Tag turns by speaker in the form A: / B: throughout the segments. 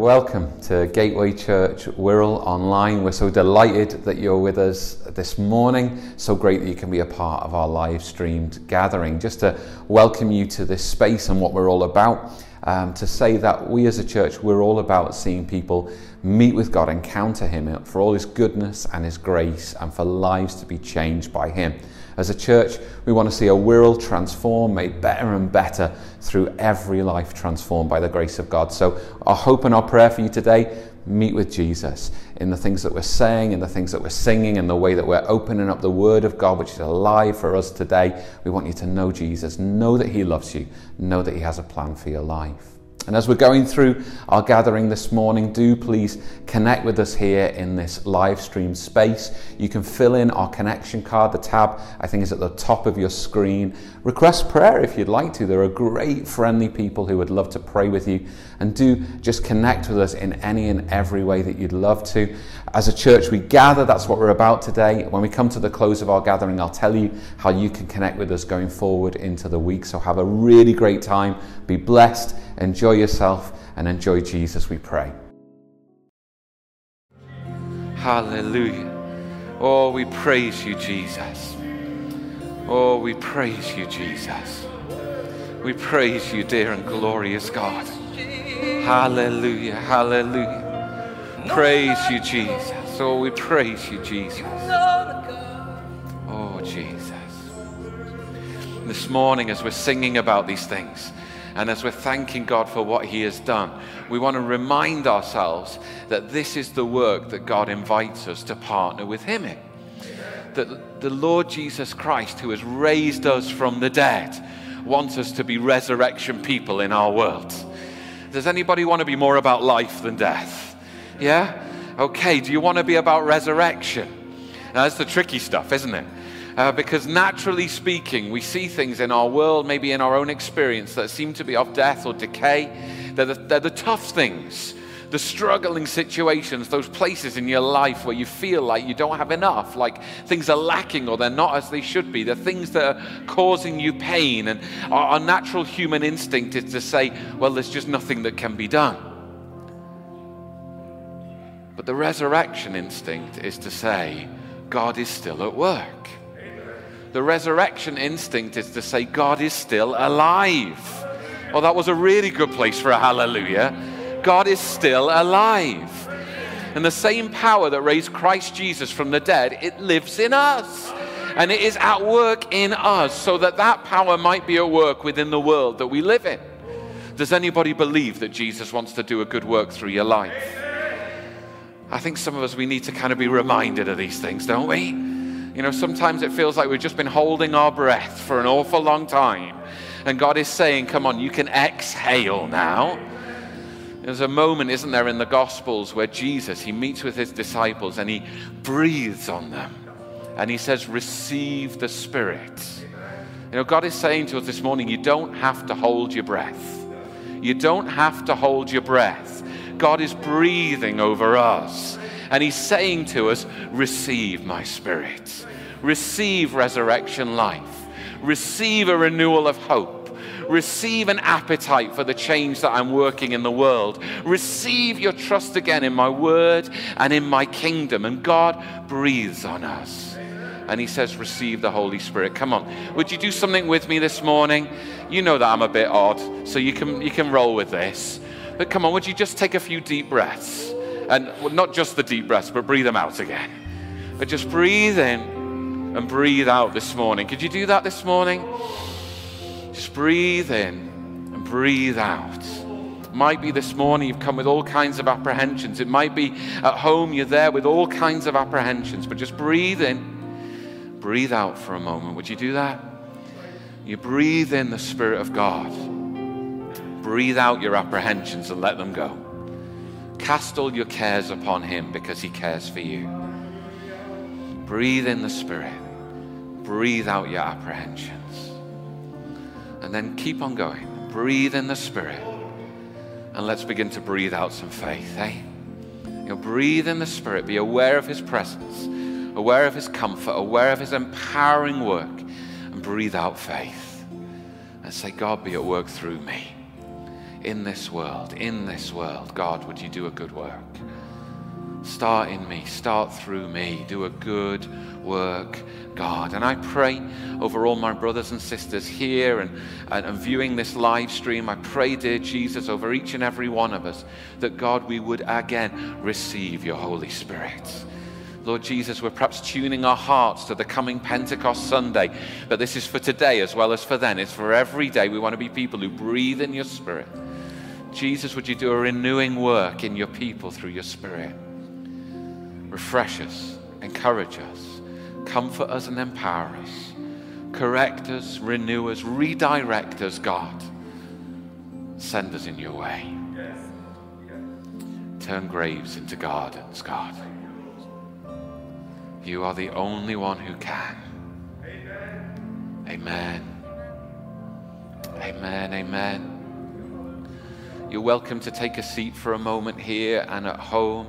A: welcome to Gateway Church Wirral Online. We're so delighted that you're with us this morning. So great that you can be a part of our live streamed gathering. Just to welcome you to this space and what we're all about. Um, to say that we as a church, we're all about seeing people meet with God, encounter Him for all His goodness and His grace, and for lives to be changed by Him. As a church, we want to see a world transformed, made better and better through every life transformed by the grace of God. So, our hope and our prayer for you today meet with Jesus in the things that we're saying, in the things that we're singing, in the way that we're opening up the Word of God, which is alive for us today. We want you to know Jesus, know that He loves you, know that He has a plan for your life. And as we're going through our gathering this morning, do please connect with us here in this live stream space. You can fill in our connection card. The tab, I think, is at the top of your screen. Request prayer if you'd like to. There are great, friendly people who would love to pray with you. And do just connect with us in any and every way that you'd love to. As a church, we gather. That's what we're about today. When we come to the close of our gathering, I'll tell you how you can connect with us going forward into the week. So have a really great time. Be blessed Enjoy yourself and enjoy Jesus, we pray. Hallelujah. Oh, we praise you, Jesus. Oh, we praise you, Jesus. We praise you, dear and glorious God. Hallelujah. Hallelujah. Praise you, Jesus. Oh, we praise you, Jesus. Oh, Jesus. This morning, as we're singing about these things, and as we're thanking God for what He has done, we want to remind ourselves that this is the work that God invites us to partner with Him in. That the Lord Jesus Christ, who has raised us from the dead, wants us to be resurrection people in our world. Does anybody want to be more about life than death? Yeah? Okay, do you want to be about resurrection? Now, that's the tricky stuff, isn't it? Uh, because naturally speaking, we see things in our world, maybe in our own experience, that seem to be of death or decay. They're the, they're the tough things, the struggling situations, those places in your life where you feel like you don't have enough, like things are lacking or they're not as they should be. They're things that are causing you pain. And our, our natural human instinct is to say, well, there's just nothing that can be done. But the resurrection instinct is to say, God is still at work. The resurrection instinct is to say, God is still alive. Oh, that was a really good place for a hallelujah. God is still alive. And the same power that raised Christ Jesus from the dead, it lives in us. And it is at work in us so that that power might be at work within the world that we live in. Does anybody believe that Jesus wants to do a good work through your life? I think some of us, we need to kind of be reminded of these things, don't we? You know, sometimes it feels like we've just been holding our breath for an awful long time. And God is saying, Come on, you can exhale now. There's a moment, isn't there, in the Gospels where Jesus, he meets with his disciples and he breathes on them. And he says, Receive the Spirit. You know, God is saying to us this morning, you don't have to hold your breath. You don't have to hold your breath. God is breathing over us. And he's saying to us, Receive my spirit, receive resurrection life, receive a renewal of hope. Receive an appetite for the change that I'm working in the world. Receive your trust again in my word and in my kingdom. And God breathes on us and he says, Receive the Holy Spirit. Come on. Would you do something with me this morning? You know that I'm a bit odd, so you can, you can roll with this. But come on, would you just take a few deep breaths? And not just the deep breaths, but breathe them out again. But just breathe in and breathe out this morning. Could you do that this morning? Just breathe in and breathe out. Might be this morning you've come with all kinds of apprehensions. It might be at home you're there with all kinds of apprehensions, but just breathe in, breathe out for a moment. Would you do that? You breathe in the Spirit of God, breathe out your apprehensions and let them go. Cast all your cares upon Him because He cares for you. Breathe in the Spirit, breathe out your apprehensions. And then keep on going. Breathe in the Spirit. And let's begin to breathe out some faith, eh? You know, breathe in the Spirit, be aware of His presence, aware of His comfort, aware of His empowering work, and breathe out faith. And say, God, be at work through me. In this world, in this world. God, would you do a good work? Start in me, start through me, do a good work, God. And I pray over all my brothers and sisters here and, and, and, viewing this live stream. I pray, dear Jesus, over each and every one of us, that God, we would again receive your Holy Spirit. Lord Jesus, we're perhaps tuning our hearts to the coming Pentecost Sunday, but this is for today as well as for then. It's for every day. We want to be people who breathe in your Spirit. Jesus, would you do a renewing work in your people through your Spirit? Refresh us, encourage us, comfort us, and empower us. Correct us, renew us, redirect us, God. Send us in your way. Turn graves into gardens, God. You are the only one who can. Amen. Amen. Amen. You're welcome to take a seat for a moment here and at home.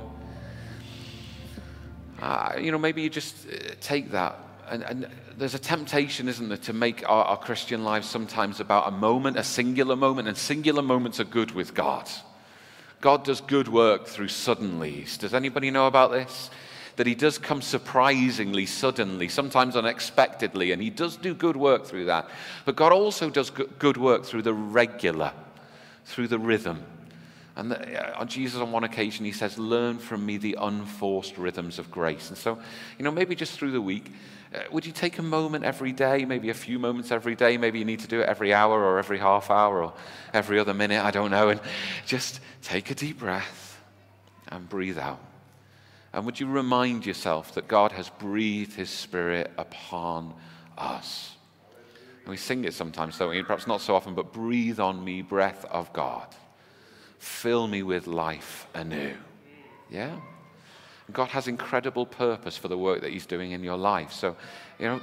A: Uh, you know, maybe you just uh, take that. And, and, there's a temptation, isn't there, to make our, our Christian lives sometimes about a moment, a singular moment, and singular moments are good with God. God does good work through suddenlies. Does anybody know about this? that he does come surprisingly, suddenly, sometimes unexpectedly, and he does do good work through that. But God also does good work through the regular, through the rhythm. And the, uh, Jesus, on one occasion, he says, Learn from me the unforced rhythms of grace. And so, you know, maybe just through the week, uh, would you take a moment every day, maybe a few moments every day? Maybe you need to do it every hour or every half hour or every other minute, I don't know. And just take a deep breath and breathe out. And would you remind yourself that God has breathed his spirit upon us? And we sing it sometimes, don't we? Perhaps not so often, but breathe on me, breath of God. Fill me with life anew. Yeah? God has incredible purpose for the work that he's doing in your life. So, you know,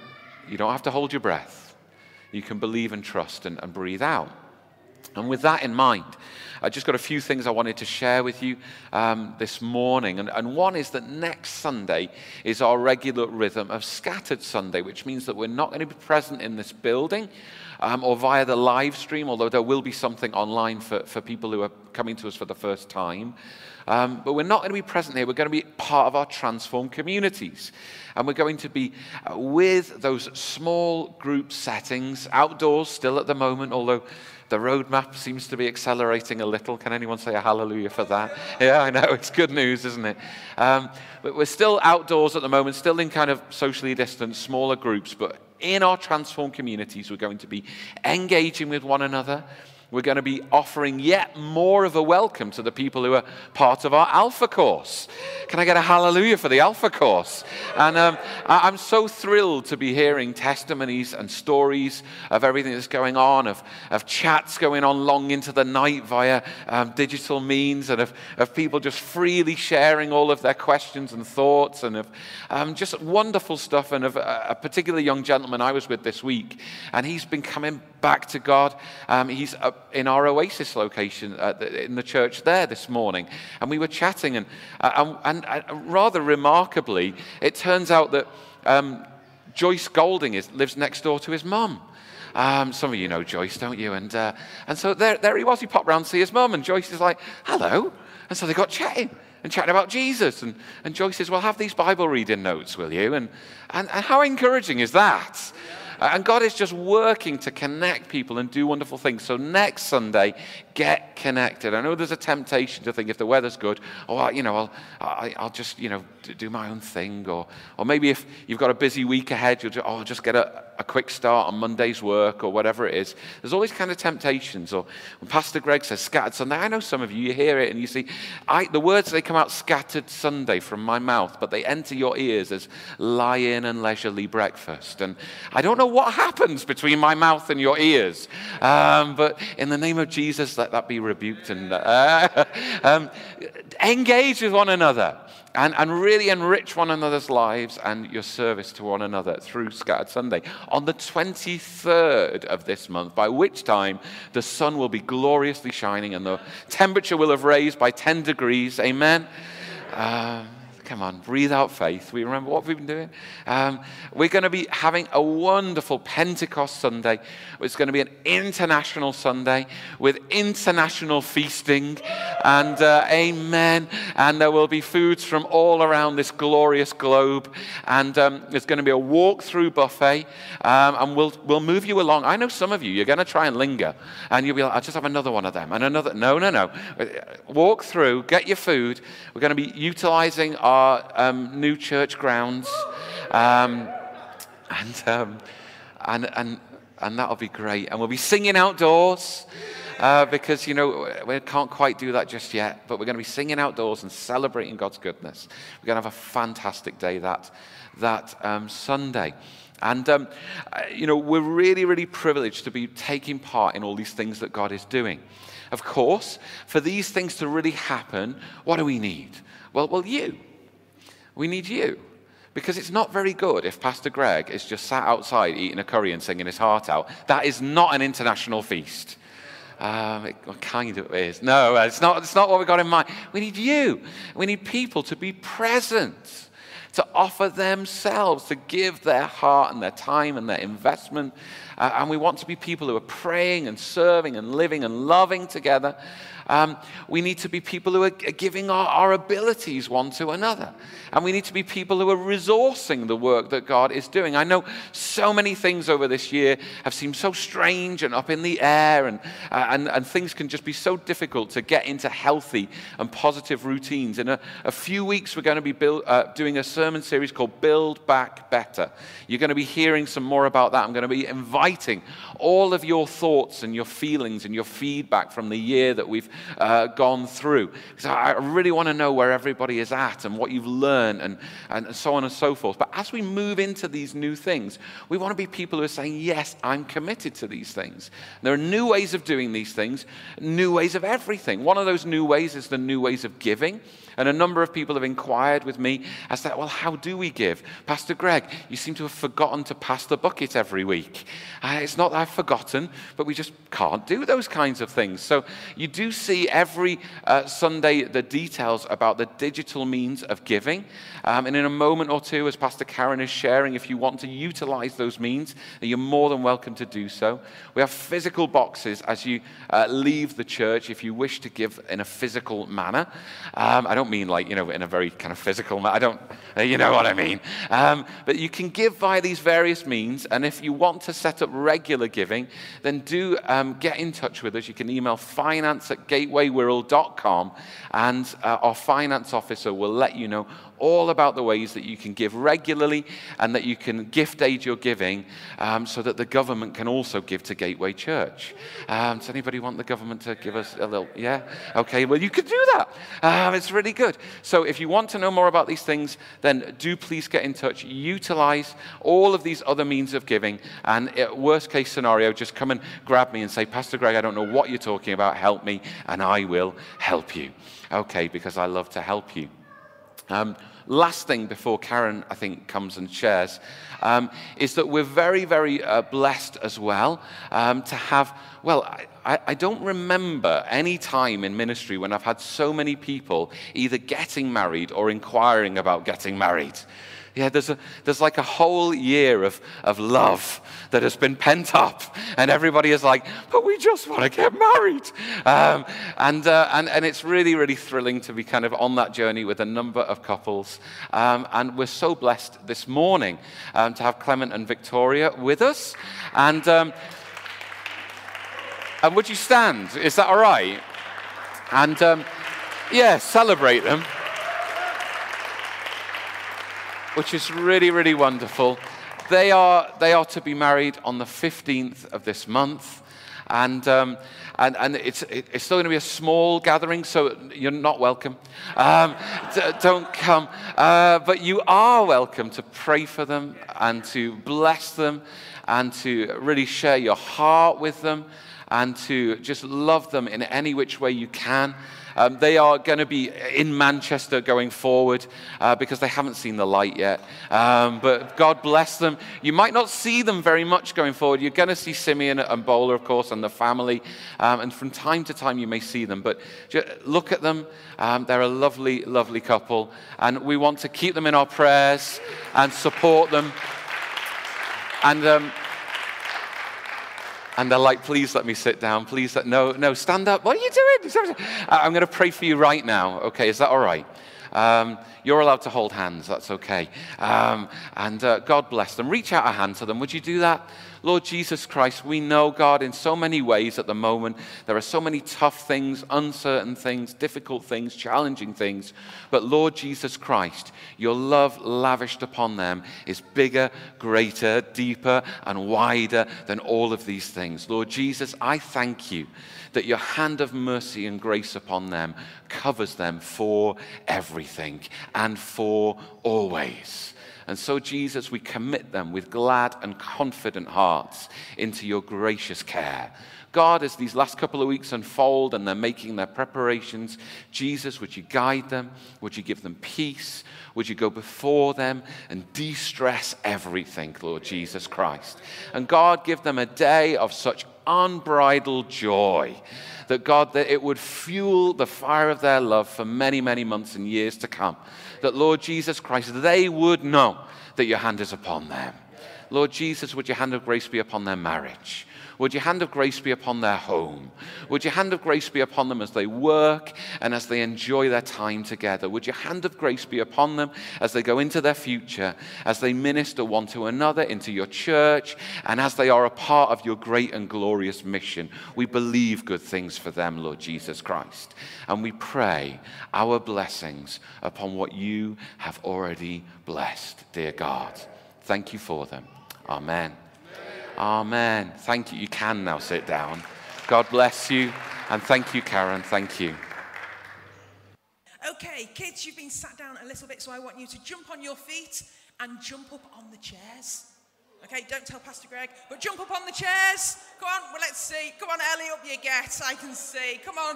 A: you don't have to hold your breath. You can believe and trust and, and breathe out. And with that in mind, I just got a few things I wanted to share with you um, this morning. And, and one is that next Sunday is our regular rhythm of Scattered Sunday, which means that we're not going to be present in this building um, or via the live stream, although there will be something online for, for people who are coming to us for the first time. Um, but we're not going to be present here. We're going to be part of our transformed communities. And we're going to be uh, with those small group settings, outdoors still at the moment, although the roadmap seems to be accelerating a little. Can anyone say a hallelujah for that? Yeah, I know. It's good news, isn't it? Um, but we're still outdoors at the moment, still in kind of socially distant, smaller groups. But in our transformed communities, we're going to be engaging with one another we're going to be offering yet more of a welcome to the people who are part of our Alpha course. Can I get a hallelujah for the Alpha course? And um, I, am so thrilled to be hearing testimonies and stories of everything that's going on, of, of chats going on long into the night via um, digital means, and of, of people just freely sharing all of their questions and thoughts, and of um, just wonderful stuff. And of a, a, particular young gentleman I was with this week, and he's been coming back to God. Um, he's a, in our Oasis location the, in the church there this morning, and we were chatting, and, uh, and, and rather remarkably, it turns out that um, Joyce Golding is, lives next door to his mum. Um, some of you know Joyce, don't you? And, uh, and so there, there he was. He popped round to see his mum, and Joyce is like, hello. And so they got chatting and chatting about Jesus. And, and Joyce says, well, have these Bible reading notes, will you? And, and, and how encouraging is that? And God is just working to connect people and do wonderful things. So next Sunday, get connected. I know there's a temptation to think if the weather's good, oh, you know, I'll, I'll just, you know, do my own thing. Or, or maybe if you've got a busy week ahead, you'll just, oh, just get a, a quick start on Monday's work or whatever it is. There's all these kind of temptations. Or Pastor Greg says scattered Sunday, I know some of you, you hear it and you see, I, the words, they come out scattered Sunday from my mouth, but they enter your ears as lie in and leisurely breakfast. And I don't know what happens between my mouth and your ears. Um, but in the name of Jesus, let that be rebuked and uh, um, engage with one another and, and really enrich one another's lives and your service to one another through Scattered Sunday. On the 23rd of this month, by which time the sun will be gloriously shining and the temperature will have raised by 10 degrees. Amen. Uh, Come on, breathe out faith. We remember what we've been doing. Um, we're going to be having a wonderful Pentecost Sunday. It's going to be an international Sunday with international feasting. And uh, amen. And there will be foods from all around this glorious globe. And um, there's going to be a walk through buffet. Um, and we'll, we'll move you along. I know some of you, you're going to try and linger. And you'll be like, I'll just have another one of them. And another. No, no, no. Walk through, get your food. We're going to be utilizing our um, new church grounds. Um, and, um, and, and, and that'll be great. And we'll be singing outdoors. Uh, because, you know, we can't quite do that just yet, but we're going to be singing outdoors and celebrating God's goodness. We're going to have a fantastic day that, that um, Sunday. And, um, you know, we're really, really privileged to be taking part in all these things that God is doing. Of course, for these things to really happen, what do we need? Well, well, you. We need you. Because it's not very good if Pastor Greg is just sat outside eating a curry and singing his heart out. That is not an international feast. Um, it kind of is. No, it's not, it's not what we got in mind. We need you. We need people to be present, to offer themselves, to give their heart and their time and their investment. Uh, and we want to be people who are praying and serving and living and loving together. Um, we need to be people who are giving our, our abilities one to another. And we need to be people who are resourcing the work that God is doing. I know so many things over this year have seemed so strange and up in the air, and, uh, and, and things can just be so difficult to get into healthy and positive routines. In a, a few weeks, we're going to be build, uh, doing a sermon series called Build Back Better. You're going to be hearing some more about that. I'm going to be inviting all of your thoughts and your feelings and your feedback from the year that we've uh, gone through. Because I really want to know where everybody is at and what you've learned and, and so on and so forth. But as we move into these new things, we want to be people who are saying, Yes, I'm committed to these things. There are new ways of doing these things, new ways of everything. One of those new ways is the new ways of giving. And a number of people have inquired with me as to, well, how do we give? Pastor Greg, you seem to have forgotten to pass the bucket every week. Uh, it's not that I've forgotten, but we just can't do those kinds of things. So you do see every uh, Sunday the details about the digital means of giving. Um, and in a moment or two, as Pastor Karen is sharing, if you want to utilize those means, you're more than welcome to do so. We have physical boxes as you uh, leave the church if you wish to give in a physical manner. Um, I don't don't mean like, you know, in a very kind of physical, I don't, uh, you know what I mean. Um, but you can give via these various means. And if you want to set up regular giving, then do um, get in touch with us. You can email finance at gatewaywirral.com and uh, our finance officer will let you know all about the ways that you can give regularly and that you can gift aid your giving um, so that the government can also give to Gateway Church. Um, does anybody want the government to give us a little? Yeah? Okay, well, you could do that. Um, it's really good. So if you want to know more about these things, then do please get in touch. Utilize all of these other means of giving. And worst case scenario, just come and grab me and say, Pastor Greg, I don't know what you're talking about. Help me, and I will help you. Okay, because I love to help you. Um, last thing before Karen, I think, comes and shares um, is that we're very, very uh, blessed as well um, to have, well, I, I don't remember any time in ministry when I've had so many people either getting married or inquiring about getting married. Yeah, there's, a, there's like a whole year of, of love that has been pent up, and everybody is like, but we just want to get married. Um, and, uh, and, and it's really, really thrilling to be kind of on that journey with a number of couples. Um, and we're so blessed this morning um, to have Clement and Victoria with us. And, um, and would you stand? Is that all right? And um, yeah, celebrate them which is really, really wonderful. They are, they are to be married on the 15th of this month. And, um, and, and it's, it's still going to be a small gathering, so you're not welcome. Um, don't come. Uh, but you are welcome to pray for them and to bless them and to really share your heart with them and to just love them in any which way you can. Um, they are going to be in Manchester going forward uh, because they haven't seen the light yet. Um, but God bless them. You might not see them very much going forward. You're going to see Simeon and Bola, of course, and the family. Um, and from time to time, you may see them. But look at them. Um, they're a lovely, lovely couple. And we want to keep them in our prayers and support them. And um, and they're like, please let me sit down. Please, let, no, no, stand up. What are you doing? I'm going to pray for you right now. Okay, is that all right? Um, you're allowed to hold hands. That's okay. Um, and uh, God bless them. Reach out a hand to them. Would you do that? Lord Jesus Christ, we know, God, in so many ways at the moment, there are so many tough things, uncertain things, difficult things, challenging things. But Lord Jesus Christ, your love lavished upon them is bigger, greater, deeper, and wider than all of these things. Lord Jesus, I thank you that your hand of mercy and grace upon them covers them for everything and for always. And so, Jesus, we commit them with glad and confident hearts into your gracious care. God, as these last couple of weeks unfold and they're making their preparations, Jesus, would you guide them? Would you give them peace? Would you go before them and de stress everything, Lord Jesus Christ? And God, give them a day of such unbridled joy that God, that it would fuel the fire of their love for many, many months and years to come that, Lord Jesus Christ, they would know that your hand is upon them. Lord Jesus, would your hand of grace be upon their marriage? Would your hand of grace be upon their home? Would your hand of grace be upon them as they work and as they enjoy their time together? Would your hand of grace be upon them as they go into their future, as they minister one to another into your church, and as they are a part of your great and glorious mission? We believe good things for them, Lord Jesus Christ. And we pray our blessings upon what you have already blessed, dear God. Thank you for them. Amen. Amen. Thank you. You can now sit down. God bless you. And thank you, Karen. Thank you.
B: Okay, kids, you've been sat down a little bit, so I want you to jump on your feet and jump up on the chairs. Okay, don't tell Pastor Greg, but jump up on the chairs. Come on, well, let's see. Come on, Ellie, up you get. I can see. Come on.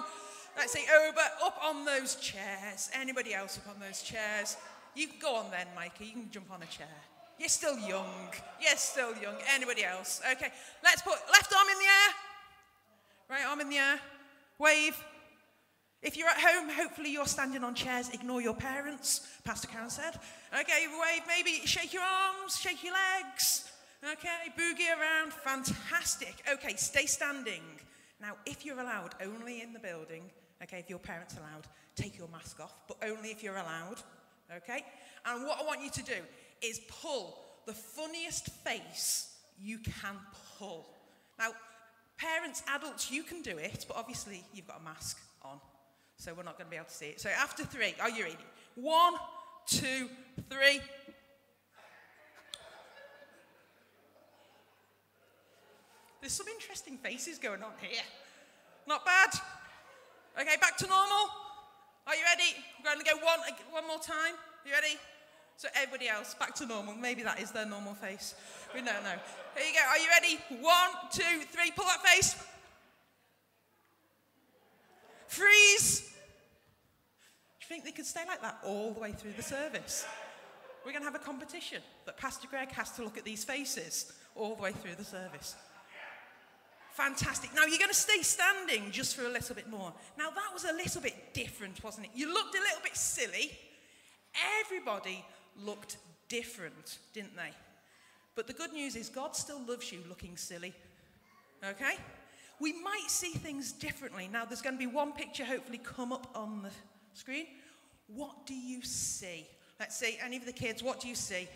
B: Let's see, over, up on those chairs. Anybody else up on those chairs? You go on then, Mikey. You can jump on a chair. You're still young. You're still young. Anybody else? Okay. Let's put left arm in the air. Right arm in the air. Wave. If you're at home, hopefully you're standing on chairs. Ignore your parents, Pastor Karen said. Okay, wave. Maybe shake your arms, shake your legs. Okay, boogie around. Fantastic. Okay, stay standing. Now, if you're allowed, only in the building, okay, if your parents allowed, take your mask off, but only if you're allowed. Okay? And what I want you to do is pull the funniest face you can pull. Now, parents, adults, you can do it, but obviously you've got a mask on, so we're not going to be able to see it. So after three, are you ready? One, two, three. There's some interesting faces going on here. Not bad. Okay, back to normal. Are you ready? We're going to go one, one more time. You ready? So everybody else, back to normal. Maybe that is their normal face. We don't know. Here you go. Are you ready? One, two, three. Pull that face. Freeze. Do you think they could stay like that all the way through the service? We're going to have a competition that Pastor Greg has to look at these faces all the way through the service. Fantastic. Now you're going to stay standing just for a little bit more. Now that was a little bit different, wasn't it? You looked a little bit silly. Everybody looked different, didn't they? But the good news is God still loves you looking silly. Okay? We might see things differently. Now, there's going to be one picture hopefully come up on the screen. What do you see? Let's see, any of the kids, what do you see?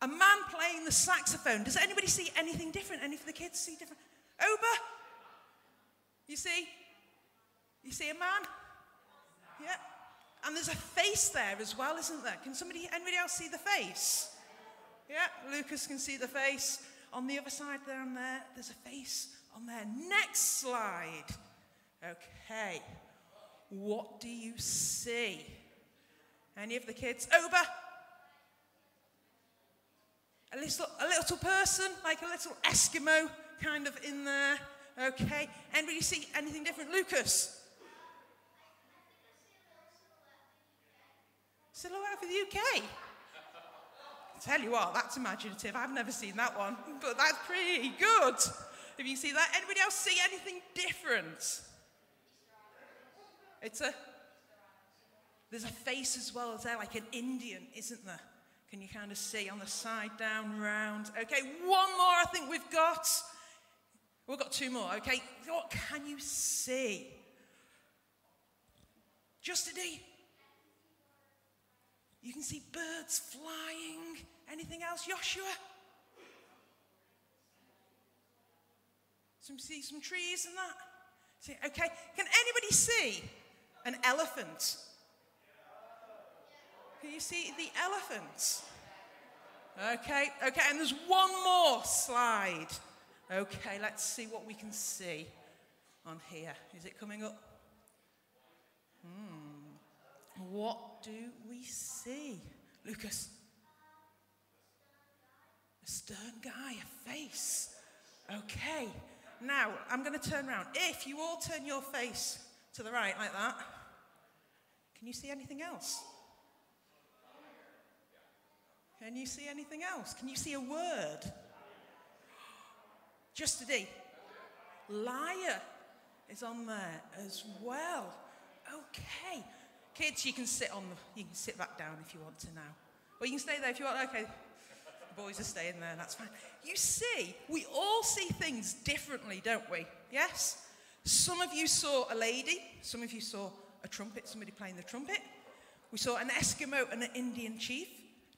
B: A man playing the saxophone. Does anybody see anything different? Any of the kids see different? Oba? You see? You see a man? Yeah. And there's a face there as well, isn't there? Can somebody, anybody else see the face? Yeah, Lucas can see the face. On the other side there down there, there's a face on there. Next slide. Okay. What do you see? Any of the kids? Oba? A little, a little person, like a little Eskimo kind of in there? Okay. Anybody see anything different? Lucas? Silhouette for the UK. Tell you what, that's imaginative. I've never seen that one, but that's pretty good. If you see that, anybody else see anything different? It's a there's a face as well as there, like an Indian, isn't there? Can you kind of see on the side, down, round? Okay, one more I think we've got. We've got two more, okay? What can you see? Just a D. You can see birds flying. Anything else, Joshua? Some see some trees and that. See, okay. Can anybody see an elephant? Can you see the elephant? Okay, okay, and there's one more slide. Okay, let's see what we can see on here. Is it coming up? Hmm. What do we see? Lucas? A stern guy, a face. Okay, now I'm going to turn around. If you all turn your face to the right like that, can you see anything else? Can you see anything else? Can you see a word? Just a D. Liar is on there as well. Okay. Kids, you can sit on the, you can sit back down if you want to now. Or you can stay there if you want. Okay. The boys are staying there, that's fine. You see, we all see things differently, don't we? Yes? Some of you saw a lady, some of you saw a trumpet, somebody playing the trumpet. We saw an Eskimo and an Indian chief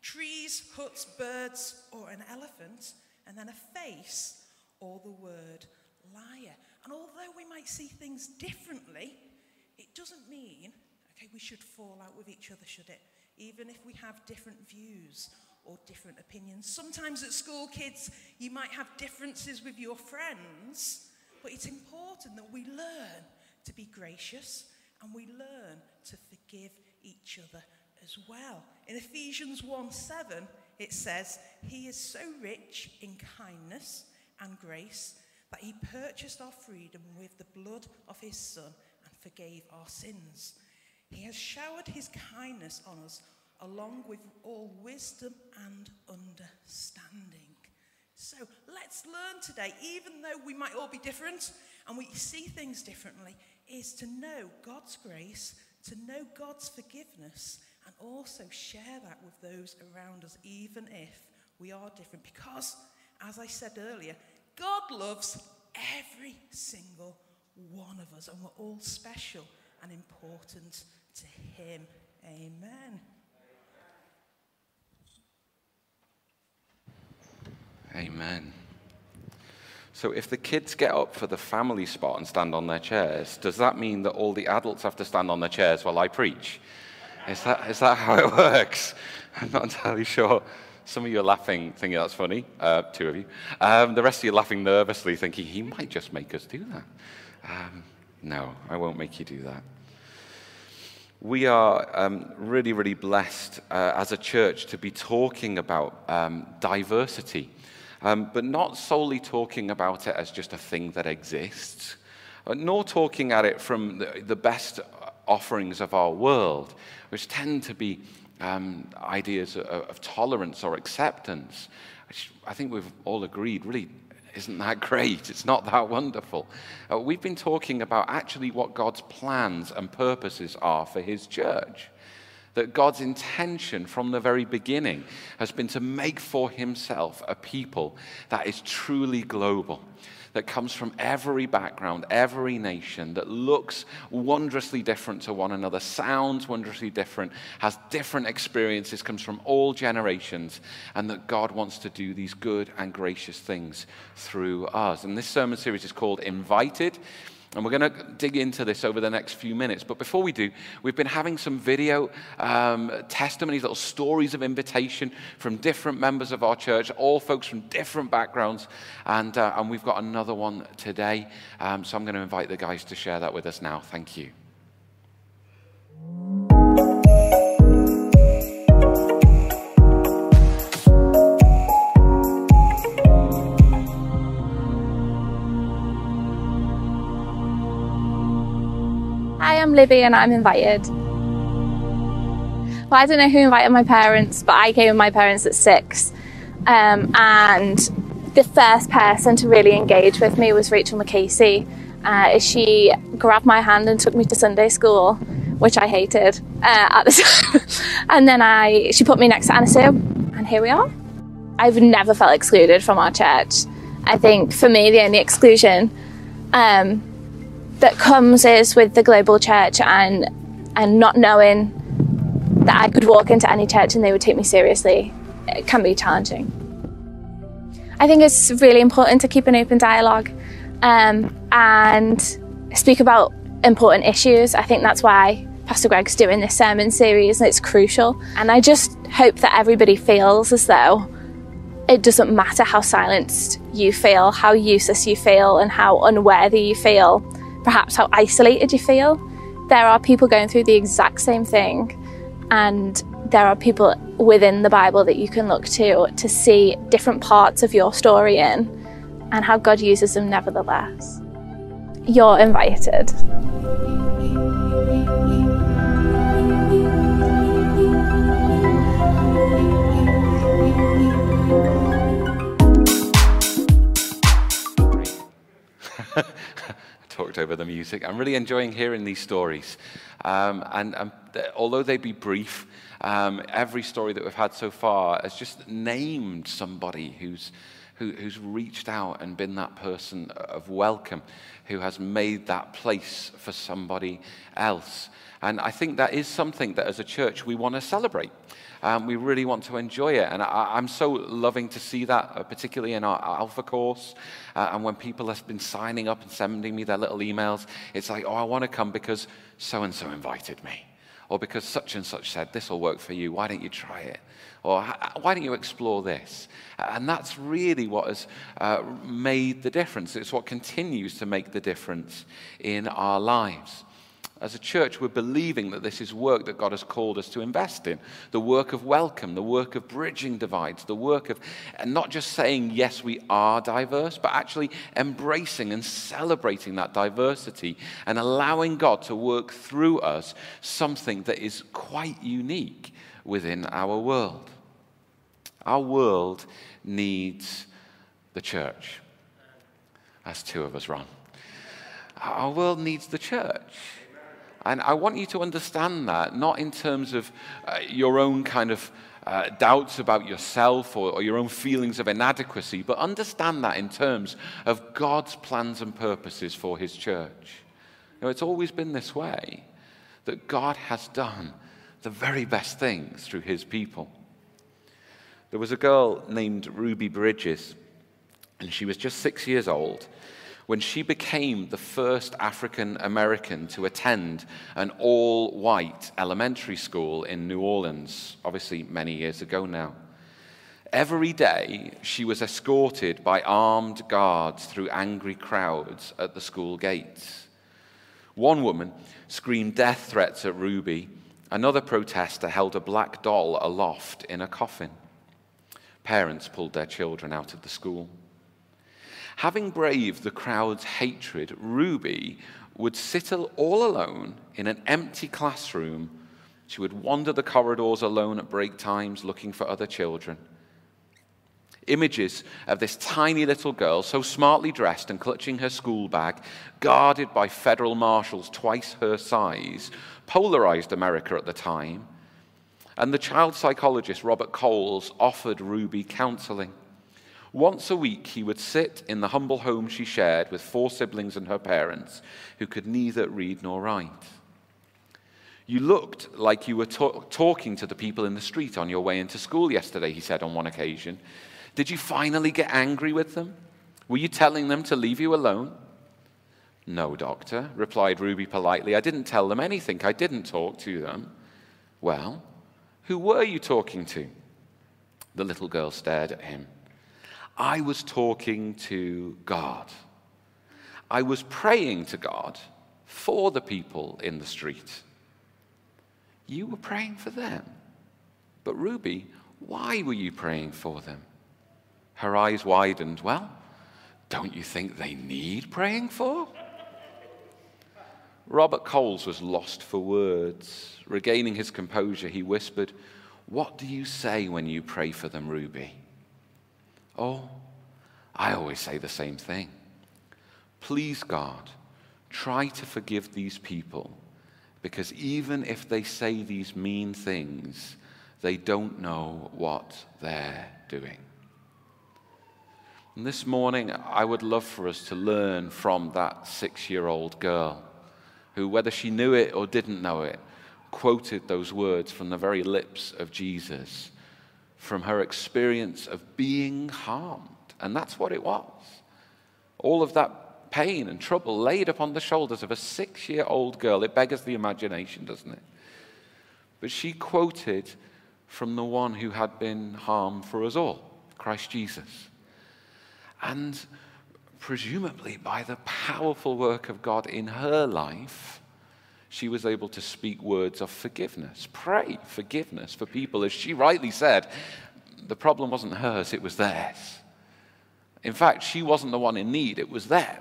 B: trees, huts, birds, or an elephant, and then a face or the word liar. And although we might see things differently, it doesn't mean, okay, we should fall out with each other, should it? Even if we have different views or different opinions. Sometimes at school, kids, you might have differences with your friends, but it's important that we learn to be gracious and we learn to forgive each other as well. In Ephesians 1 7, it says, He is so rich in kindness and grace that He purchased our freedom with the blood of His Son and forgave our sins. He has showered His kindness on us along with all wisdom and understanding. So let's learn today, even though we might all be different and we see things differently, is to know God's grace, to know God's forgiveness, and also share that with those around us, even if we are different. Because, as I said earlier, God loves every single one of us, and we're all special and important to Him. Amen.
A: Amen. So, if the kids get up for the family spot and stand on their chairs, does that mean that all the adults have to stand on their chairs while I preach? Is that, is that how it works? I'm not entirely sure. Some of you are laughing, thinking that's funny, uh, two of you. Um, the rest of you are laughing nervously, thinking he might just make us do that. Um, no, I won't make you do that. We are um, really, really blessed uh, as a church to be talking about um, diversity, um, but not solely talking about it as just a thing that exists, uh, nor talking at it from the, the best offerings of our world, which tend to be um, ideas of, of, tolerance or acceptance, which I think we've all agreed really isn't that great. It's not that wonderful. Uh, we've been talking about actually what God's plans and purposes are for His church. That God's intention from the very beginning has been to make for Himself a people that is truly global that comes from every background, every nation, that looks wondrously different to one another, sounds wondrously different, has different experiences, comes from all generations, and that God wants to do these good and gracious things through us. And this sermon series is called Invited. And we're going to dig into this over the next few minutes. But before we do, we've been having some video um, testimonies, little stories of invitation from different members of our church, all folks from different backgrounds. And, uh, and we've got another one today. Um, so I'm going to invite the guys to share that with us now. Thank you.
C: I'm Libby and I'm invited. Well, I don't know who invited my parents, but I came with my parents at six. Um, and the first person to really engage with me was Rachel McCasey. Uh, she grabbed my hand and took me to Sunday school, which I hated uh, at the time. and then I, she put me next to Anna Sue, and here we are. I've never felt excluded from our church. I think for me, the only exclusion um, that comes is with the global church and and not knowing that I could walk into any church and they would take me seriously. It can be challenging. I think it's really important to keep an open dialogue um, and speak about important issues. I think that's why Pastor Greg's doing this sermon series and it's crucial. And I just hope that everybody feels as though it doesn't matter how silenced you feel, how useless you feel, and how unworthy you feel, perhaps how isolated you feel. There are people going through the exact same thing, and there are people within the Bible that you can look to to see different parts of your story in and how God uses them nevertheless. You're invited.
A: Music. I'm really enjoying hearing these stories. Um, and, and although they be brief, um, every story that we've had so far has just named somebody who's, who, who's reached out and been that person of welcome, who has made that place for somebody else. And I think that is something that as a church we want to celebrate. Um, we really want to enjoy it. And I, am so loving to see that, uh, particularly in our Alpha course. Uh, and when people have been signing up and sending me their little emails, it's like, oh, I want to come because so and so invited me. Or because such and such said, this will work for you. Why don't you try it? Or why don't you explore this? And that's really what has uh, made the difference. It's what continues to make the difference in our lives. As a church, we're believing that this is work that God has called us to invest in the work of welcome, the work of bridging divides, the work of and not just saying, yes, we are diverse, but actually embracing and celebrating that diversity and allowing God to work through us something that is quite unique within our world. Our world needs the church. That's two of us wrong. Our world needs the church. And I want you to understand that, not in terms of uh, your own kind of uh, doubts about yourself or, or your own feelings of inadequacy, but understand that in terms of God's plans and purposes for His church. You know, it's always been this way that God has done the very best things through His people. There was a girl named Ruby Bridges, and she was just six years old when she became the first African American to attend an all white elementary school in New Orleans, obviously many years ago now. Every day, she was escorted by armed guards through angry crowds at the school gates. One woman screamed death threats at Ruby. Another protester held a black doll aloft in a coffin. Parents pulled their children out of the school. Having braved the crowd's hatred, Ruby would sit all alone in an empty classroom. She would wander the corridors alone at break times looking for other children. Images of this tiny little girl, so smartly dressed and clutching her school bag, guarded by federal marshals twice her size, polarized America at the time. And the child psychologist Robert Coles offered Ruby counseling. Once a week, he would sit in the humble home she shared with four siblings and her parents who could neither read nor write. You looked like you were to- talking to the people in the street on your way into school yesterday, he said on one occasion. Did you finally get angry with them? Were you telling them to leave you alone? No, doctor, replied Ruby politely. I didn't tell them anything. I didn't talk to them. Well, who were you talking to? The little girl stared at him. I was talking to God. I was praying to God for the people in the street. You were praying for them. But Ruby, why were you praying for them? Her eyes widened. Well, don't you think they need praying for? Robert Coles was lost for words. Regaining his composure, he whispered, What do you say when you pray for them, Ruby? Oh, I always say the same thing. Please, God, try to forgive these people because even if they say these mean things, they don't know what they're doing. And this morning, I would love for us to learn from that six year old girl who, whether she knew it or didn't know it, quoted those words from the very lips of Jesus, from her experience of being harmed. And that's what it was. All of that pain and trouble laid upon the shoulders of a six year old girl. It beggars the imagination, doesn't it? But she quoted from the one who had been harmed for us all, Christ Jesus. And presumably by the powerful work of God in her life, she was able to speak words of forgiveness. Pray forgiveness for people. As she rightly said, the problem wasn't hers, it was theirs. In fact, she wasn't the one in need, it was them.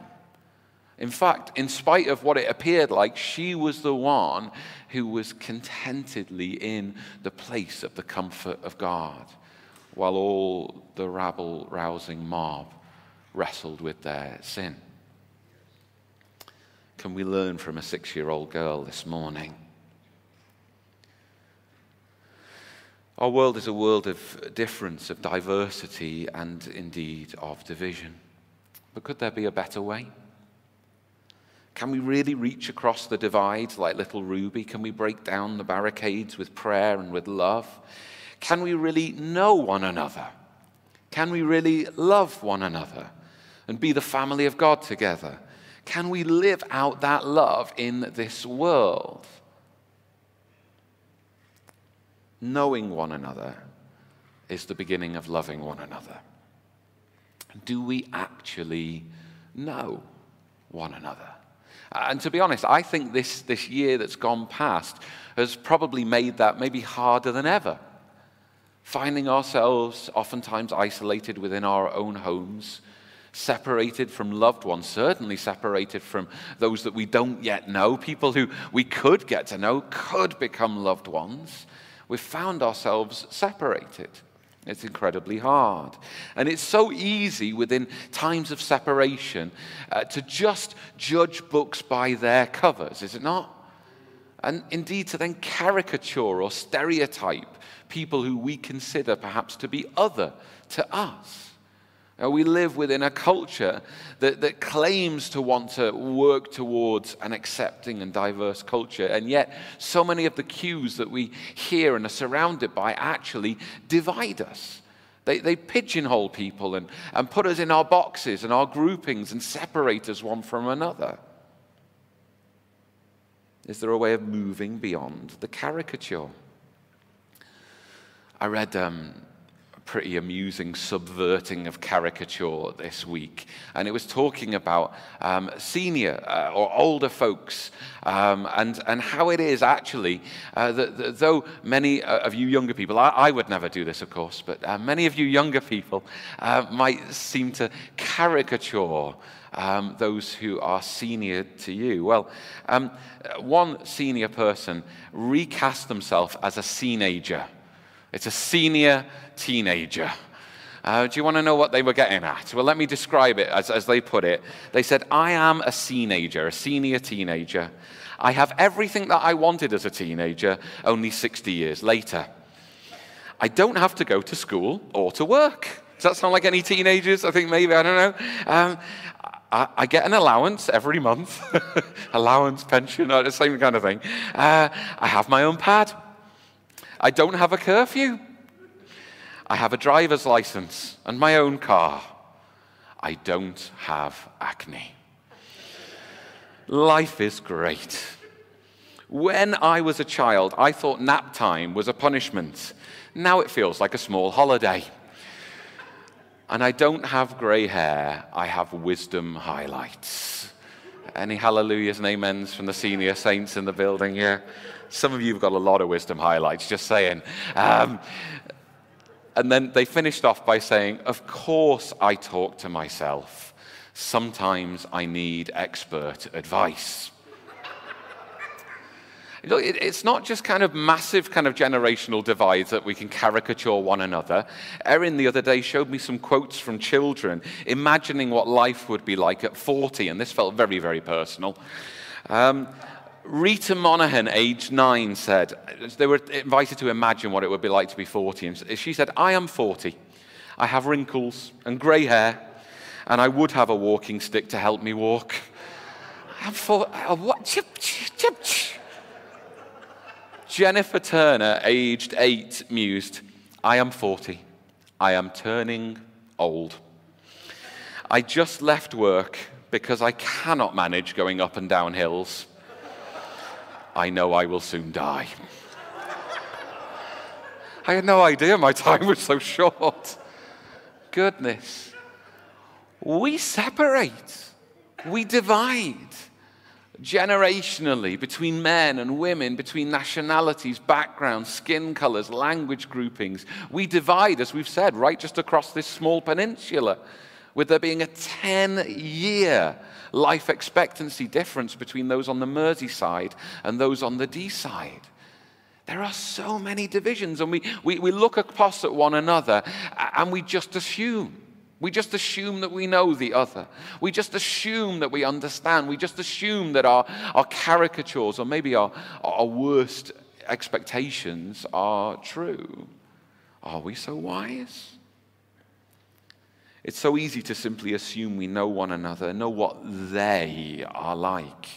A: In fact, in spite of what it appeared like, she was the one who was contentedly in the place of the comfort of God, while all the rabble rousing mob wrestled with their sin. Can we learn from a six year old girl this morning? Our world is a world of difference, of diversity, and indeed of division. But could there be a better way? Can we really reach across the divides like little Ruby? Can we break down the barricades with prayer and with love? Can we really know one another? Can we really love one another and be the family of God together? Can we live out that love in this world? Knowing one another is the beginning of loving one another. Do we actually know one another? And to be honest, I think this, this year that's gone past has probably made that maybe harder than ever. Finding ourselves oftentimes isolated within our own homes, separated from loved ones, certainly separated from those that we don't yet know, people who we could get to know, could become loved ones we've found ourselves separated. It's incredibly hard. And it's so easy within times of separation uh, to just judge books by their covers, is it not? And indeed to then caricature or stereotype people who we consider perhaps to be other to us. Uh, we live within a culture that, that claims to want to work towards an accepting and diverse culture, and yet so many of the cues that we hear and are surrounded by actually divide us. They, they pigeonhole people and, and put us in our boxes and our groupings and separate us one from another. Is there a way of moving beyond the caricature? I read um, pretty amusing subverting of caricature this week. And it was talking about um, senior uh, or older folks um, and, and how it is actually uh, that, that, though many uh, of you younger people, I, I, would never do this, of course, but uh, many of you younger people uh, might seem to caricature. Um, those who are senior to you. Well, um, one senior person recast themselves as a teenager. It's a senior teenager. Uh, do you want to know what they were getting at? Well, let me describe it as, as they put it. They said, I am a teenager, a senior teenager. I have everything that I wanted as a teenager, only 60 years later. I don't have to go to school or to work. Does that sound like any teenagers? I think maybe, I don't know. Um, I, I, get an allowance every month, allowance, pension, the same kind of thing. Uh, I have my own pad. I don't have a curfew. I have a driver's license and my own car. I don't have acne. Life is great. When I was a child, I thought nap time was a punishment. Now it feels like a small holiday. And I don't have grey hair, I have wisdom highlights. Any hallelujahs and amens from the senior saints in the building here? Some of you have got a lot of wisdom highlights, just saying. Um, and then they finished off by saying, Of course, I talk to myself. Sometimes I need expert advice. Look, it's not just kind of massive kind of generational divides that we can caricature one another. Erin the other day showed me some quotes from children imagining what life would be like at 40, and this felt very, very personal. Um, Rita Monaghan, age nine, said, they were invited to imagine what it would be like to be 40. And she said, I am 40. I have wrinkles and grey hair, and I would have a walking stick to help me walk. I'm for, uh, what? Chip, chip, chip. Jennifer Turner, aged eight, mused, I am 40. I am turning old. I just left work because I cannot manage going up and down hills. I know I will soon die. I had no idea my time was so short. Goodness. We separate, we divide generationally between men and women, between nationalities, backgrounds, skin colors, language groupings. We divide, as we've said, right just across this small peninsula, with there being a 10 year life expectancy difference between those on the Mersey side and those on the Dee side. There are so many divisions, and we, we, we look across at one another and we just assume. We just assume that we know the other. We just assume that we understand. We just assume that our, our caricatures or maybe our, our worst expectations are true. Are we so wise? It's so easy to simply assume we know one another, know what they are like,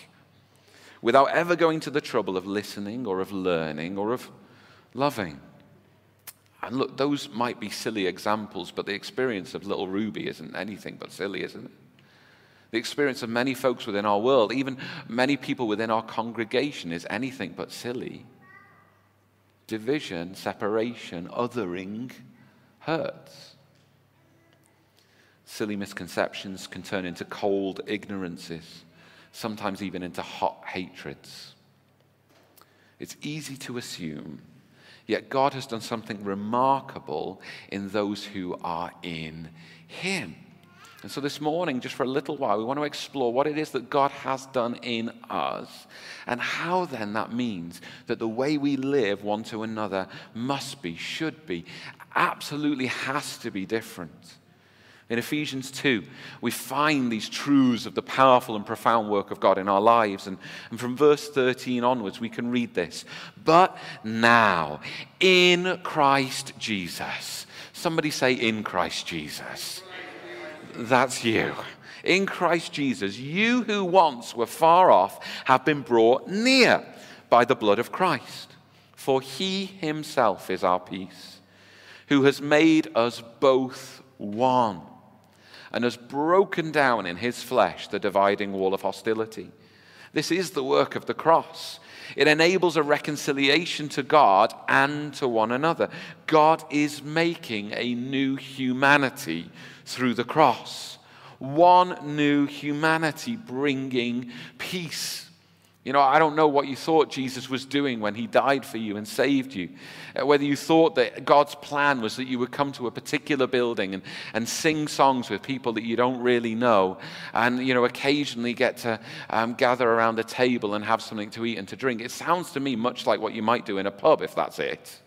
A: without ever going to the trouble of listening or of learning or of loving. And look, those might be silly examples, but the experience of little Ruby isn't anything but silly, isn't it? The experience of many folks within our world, even many people within our congregation, is anything but silly. Division, separation, othering hurts. Silly misconceptions can turn into cold ignorances, sometimes even into hot hatreds. It's easy to assume Yet God has done something remarkable in those who are in Him. And so this morning, just for a little while, we want to explore what it is that God has done in us and how then that means that the way we live one to another must be, should be, absolutely has to be different. In Ephesians 2, we find these truths of the powerful and profound work of God in our lives. And, and from verse 13 onwards, we can read this. But now, in Christ Jesus, somebody say, in Christ Jesus. That's you. In Christ Jesus, you who once were far off have been brought near by the blood of Christ. For he himself is our peace, who has made us both one and has broken down in his flesh the dividing wall of hostility. This is the work of the cross. It enables a reconciliation to God and to one another. God is making a new humanity through the cross. One new humanity bringing peace you know, I don't know what you thought Jesus was doing when he died for you and saved you. Uh, whether you thought that God's plan was that you would come to a particular building and, and sing songs with people that you don't really know, and, you know, occasionally get to um, gather around a table and have something to eat and to drink. It sounds to me much like what you might do in a pub if that's it.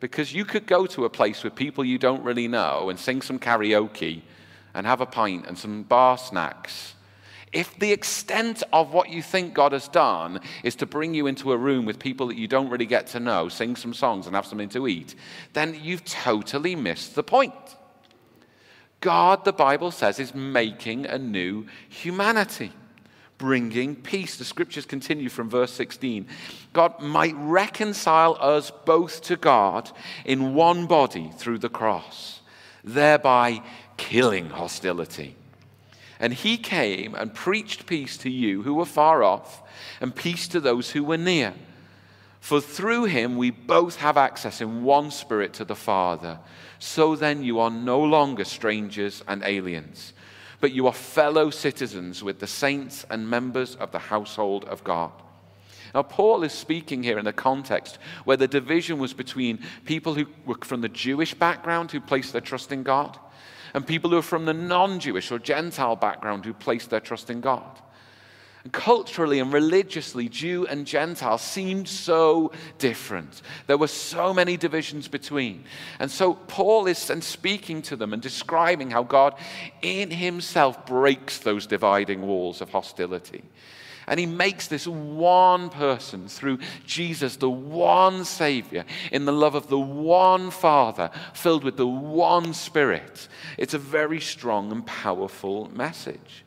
A: Because you could go to a place with people you don't really know and sing some karaoke and have a pint and some bar snacks if the extent of what you think God has done is to bring you into a room with people that you don't really get to know, sing some songs, and have something to eat, then you've totally missed the point. God, the Bible says, is making a new humanity, bringing peace. The scriptures continue from verse 16. God might reconcile us both to God in one body through the cross, thereby killing hostility. And he came and preached peace to you who were far off, and peace to those who were near. For through him we both have access in one spirit to the Father. So then you are no longer strangers and aliens, but you are fellow citizens with the saints and members of the household of God. Now, Paul is speaking here in the context where the division was between people who were from the Jewish background who placed their trust in God and people who are from the non Jewish or Gentile background who place their trust in God. And culturally and religiously, Jew and Gentile seemed so different. There were so many divisions between. And so Paul is speaking to them and describing how God in himself breaks those dividing walls of hostility. And he makes this one person through Jesus, the one Savior, in the love of the one Father, filled with the one Spirit. It's a very strong and powerful message.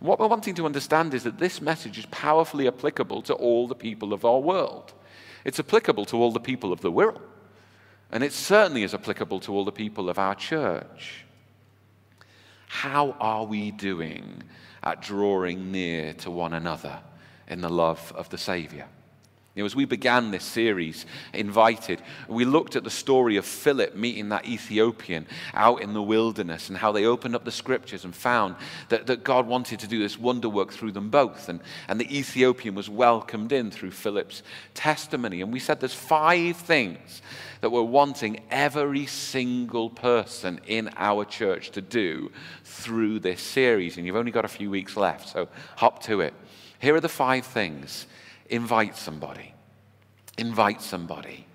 A: what we're wanting to understand is that this message is powerfully applicable to all the people of our world. It's applicable to all the people of the world. And it certainly is applicable to all the people of our church. How are we doing at drawing near to one another in the love of the Savior. You know, as we began this series, Invited, we looked at the story of Philip meeting that Ethiopian out in the wilderness and how they opened up the scriptures and found that, that God wanted to do this wonder work through them both. And, and the Ethiopian was welcomed in through Philip's testimony. And we said there's five things that we're wanting every single person in our church to do through this series. And you've only got a few weeks left, so hop to it. Here are the five things invite somebody. Invite somebody.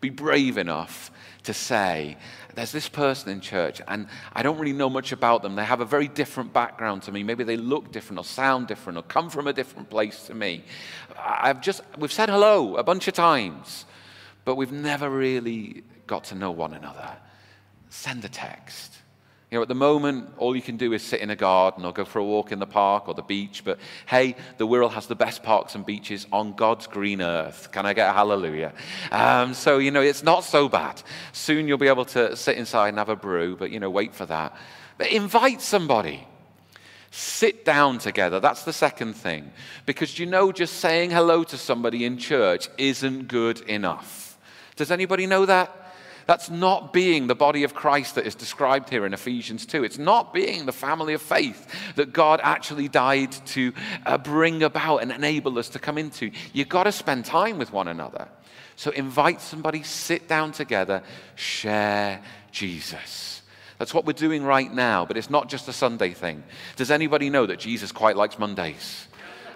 A: Be brave enough to say, there's this person in church, and I don't really know much about them. They have a very different background to me. Maybe they look different, or sound different, or come from a different place to me. I've just, we've said hello a bunch of times, but we've never really got to know one another. Send a text. You know, at the moment, all you can do is sit in a garden or go for a walk in the park or the beach. But hey, the Wirral has the best parks and beaches on God's green earth. Can I get a hallelujah? Um, so, you know, it's not so bad. Soon you'll be able to sit inside and have a brew, but, you know, wait for that. But invite somebody. Sit down together. That's the second thing. Because you know, just saying hello to somebody in church isn't good enough. Does anybody know that? That's not being the body of Christ that is described here in Ephesians 2. It's not being the family of faith that God actually died to uh, bring about and enable us to come into. You've got to spend time with one another. So invite somebody, sit down together, share Jesus. That's what we're doing right now, but it's not just a Sunday thing. Does anybody know that Jesus quite likes Mondays?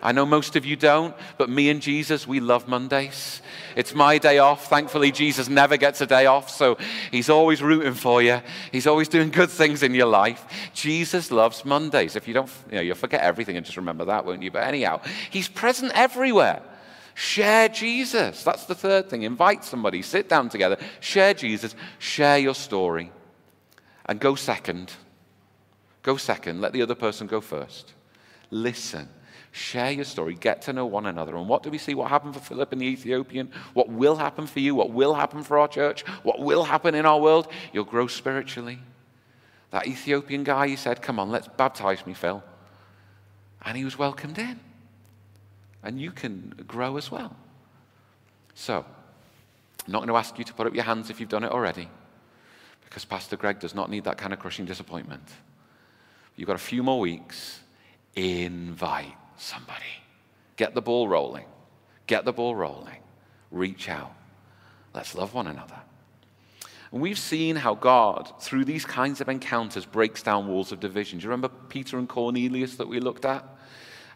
A: I know most of you don't, but me and Jesus, we love Mondays. It's my day off. Thankfully, Jesus never gets a day off, so he's always rooting for you. He's always doing good things in your life. Jesus loves Mondays. If you don't, you know, you'll forget everything and just remember that, won't you? But anyhow, he's present everywhere. Share Jesus. That's the third thing. Invite somebody, sit down together, share Jesus, share your story, and go second. Go second. Let the other person go first. Listen Share your story. Get to know one another. And what do we see? What happened for Philip and the Ethiopian? What will happen for you? What will happen for our church? What will happen in our world? You'll grow spiritually. That Ethiopian guy, he said, Come on, let's baptize me, Phil. And he was welcomed in. And you can grow as well. So, I'm not going to ask you to put up your hands if you've done it already, because Pastor Greg does not need that kind of crushing disappointment. You've got a few more weeks. Invite somebody. Get the ball rolling. Get the ball rolling. Reach out. Let's love one another. And we've seen how God, through these kinds of encounters, breaks down walls of division. Do you remember Peter and Cornelius that we looked at?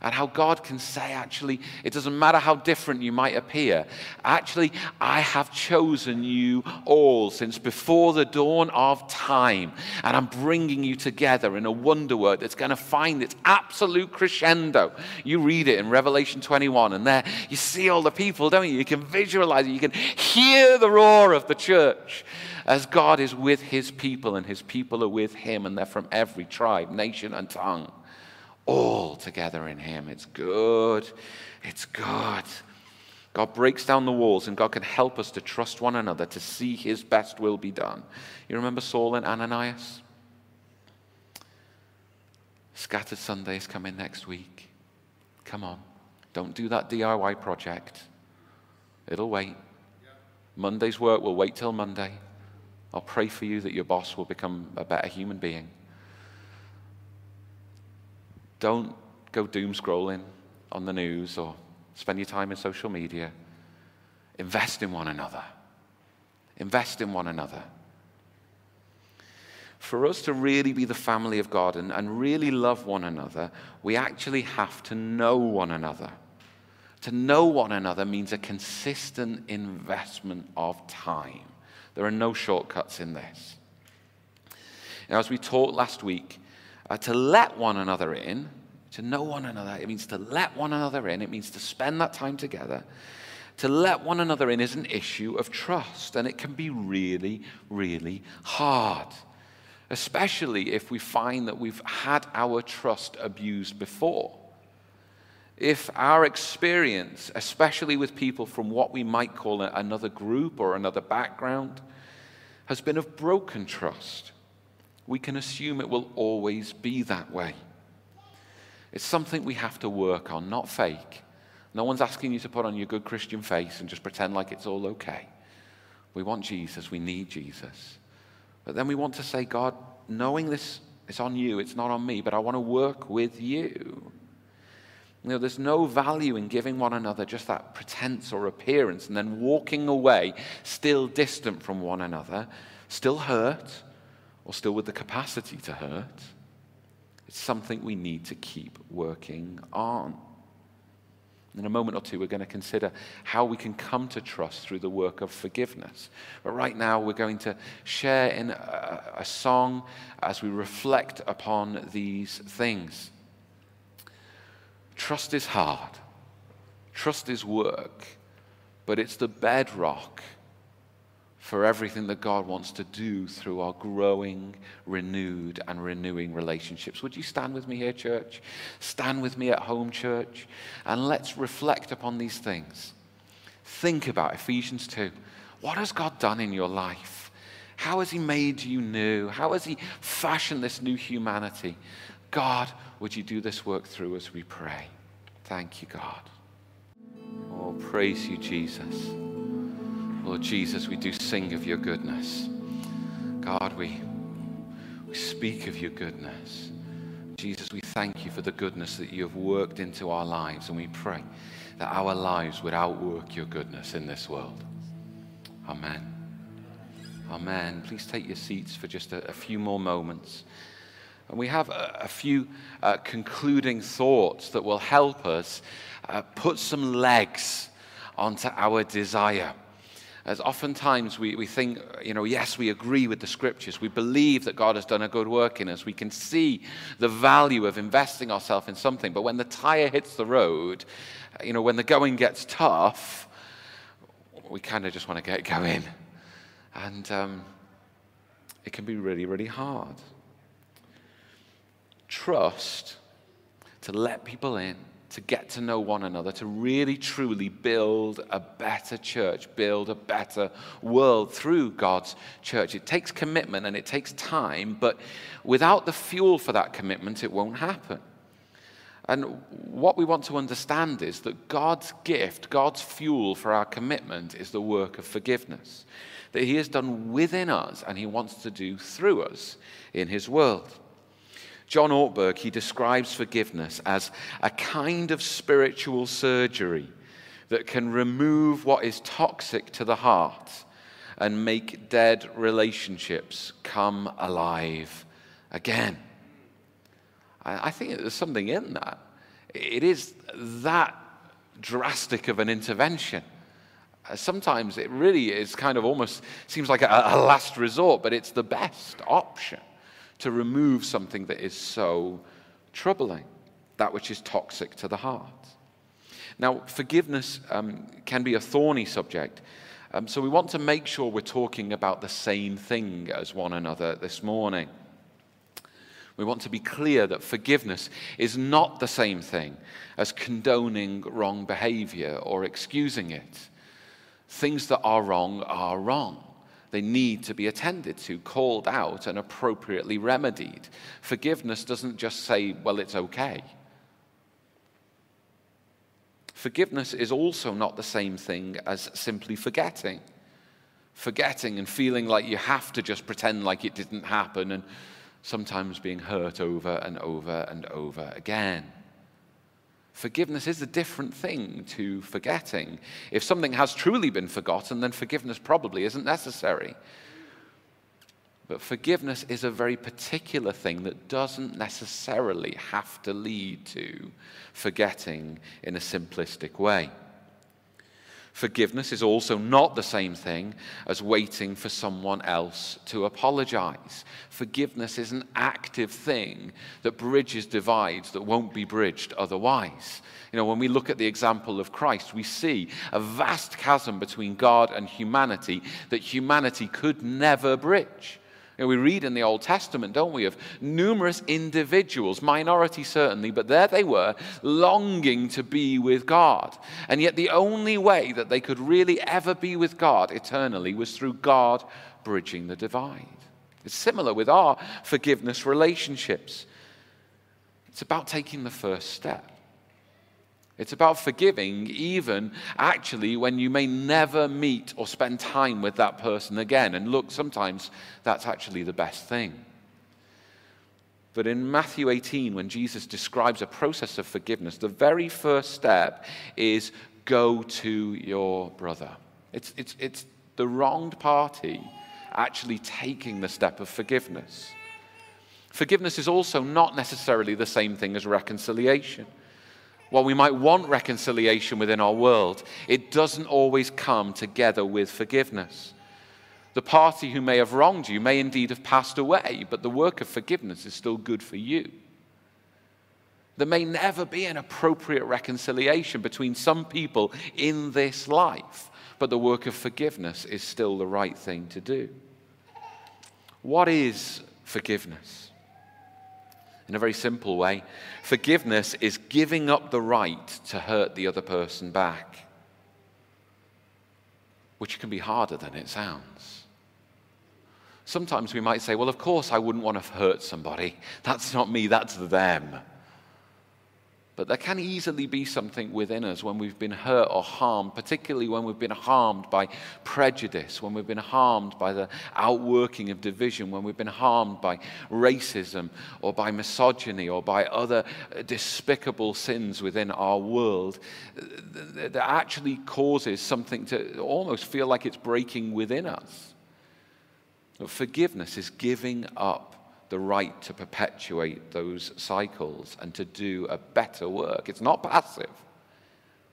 A: And how God can say, actually, it doesn't matter how different you might appear. Actually, I have chosen you all since before the dawn of time, and I'm bringing you together in a wonder work that's going to find its absolute crescendo. You read it in Revelation 21, and there you see all the people, don't you? You can visualize it, you can hear the roar of the church as God is with his people, and his people are with him, and they're from every tribe, nation, and tongue all together in Him. It's good. It's good. God breaks down the walls and God can help us to trust one another to see His best will be done. You remember Saul and Ananias? Scattered Sundays coming next week. Come on. Don't do that DIY project. It'll wait. Monday's work will wait till Monday. I'll pray for you that your boss will become a better human being. Don't go doom scrolling on the news or spend your time in social media. Invest in one another. Invest in one another. For us to really be the family of God and, and really love one another, we actually have to know one another. To know one another means a consistent investment of time. There are no shortcuts in this. Now, as we talked last week, uh, to let one another in, to know one another, it means to let one another in, it means to spend that time together. To let one another in is an issue of trust, and it can be really, really hard, especially if we find that we've had our trust abused before if our experience, especially with people from what we might call another group or another background, has been of broken trust, we can assume it will always be that way. It's something we have to work on, not fake. No one's asking you to put on your good Christian face and just pretend like it's all okay. We want Jesus, we need Jesus. But then we want to say, God, knowing this it's on you, it's not on me, but I want to work with you. You know, there's no value in giving one another just that pretense or appearance and then walking away still distant from one another, still hurt, or still with the capacity to hurt. It's something we need to keep working on. In a moment or two, we're going to consider how we can come to trust through the work of forgiveness. But right now, we're going to share in a, a song as we reflect upon these things. Trust is hard, trust is work, but it's the bedrock for everything that God wants to do through our growing, renewed, and renewing relationships. Would you stand with me here, church? Stand with me at home, church, and let's reflect upon these things. Think about Ephesians 2. What has God done in your life? How has He made you new? How has He fashioned this new humanity? God, would you do this work through us, we pray. Thank you, God. Oh, praise you, Jesus. Lord Jesus, we do sing of your goodness. God, we, we speak of your goodness. Jesus, we thank you for the goodness that you have worked into our lives, and we pray that our lives would outwork your goodness in this world. Amen. Amen. Please take your seats for just a, a few more moments. And we have a, a few uh, concluding thoughts that will help us uh, put some legs onto our desire. As oftentimes we, we think, you know, yes, we agree with the scriptures. We believe that God has done a good work in us. We can see the value of investing ourselves in something. But when the tire hits the road, you know, when the going gets tough, we kind of just want to get going. And um, it can be really, really hard trust to let people in, to get to know one another, to really truly build a better church, build a better world through God's church. It takes commitment and it takes time, but without the fuel for that commitment, it won't happen. And what we want to understand is that God's gift, God's fuel for our commitment is the work of forgiveness that He has done within us and He wants to do through us in His world. John Ortberg, he describes forgiveness as a kind of spiritual surgery that can remove what is toxic to the heart and make dead relationships come alive again. I think there's something in that. It is that drastic of an intervention. Uh, sometimes it really is kind of almost seems like a, a last resort, but it's the best option to remove something that is so troubling, that which is toxic to the heart. Now, forgiveness um, can be a thorny subject, um, so we want to make sure we're talking about the same thing as one another this morning. We want to be clear that forgiveness is not the same thing as condoning wrong behavior or excusing it. Things that are wrong are wrong. They need to be attended to, called out, and appropriately remedied. Forgiveness doesn't just say, well, it's okay. Forgiveness is also not the same thing as simply forgetting. Forgetting and feeling like you have to just pretend like it didn't happen, and sometimes being hurt over and over and over again. Forgiveness is a different thing to forgetting. If something has truly been forgotten, then forgiveness probably isn't necessary. But forgiveness is a very particular thing that doesn't necessarily have to lead to forgetting in a simplistic way. Forgiveness is also not the same thing as waiting for someone else to apologize. Forgiveness is an active thing that bridges divides that won't be bridged otherwise. You know, when we look at the example of Christ, we see a vast chasm between God and humanity that humanity could never bridge. You know, we read in the Old Testament, don't we, of numerous individuals, minority certainly, but there they were, longing to be with God. And yet the only way that they could really ever be with God eternally was through God bridging the divide. It's similar with our forgiveness relationships. It's about taking the first step. It's about forgiving, even actually when you may never meet or spend time with that person again. And look, sometimes that's actually the best thing. But in Matthew 18, when Jesus describes a process of forgiveness, the very first step is go to your brother. It's, it's, it's the wronged party actually taking the step of forgiveness. Forgiveness is also not necessarily the same thing as reconciliation. While we might want reconciliation within our world, it doesn't always come together with forgiveness. The party who may have wronged you may indeed have passed away, but the work of forgiveness is still good for you. There may never be an appropriate reconciliation between some people in this life, but the work of forgiveness is still the right thing to do. What is forgiveness? In a very simple way. Forgiveness is giving up the right to hurt the other person back, which can be harder than it sounds. Sometimes we might say, Well, of course, I wouldn't want to hurt somebody. That's not me, that's them. But there can easily be something within us when we've been hurt or harmed, particularly when we've been harmed by prejudice, when we've been harmed by the outworking of division, when we've been harmed by racism or by misogyny or by other uh, despicable sins within our world, that actually causes something to almost feel like it's breaking within us. Forgiveness is giving up the right to perpetuate those cycles and to do a better work. It's not passive,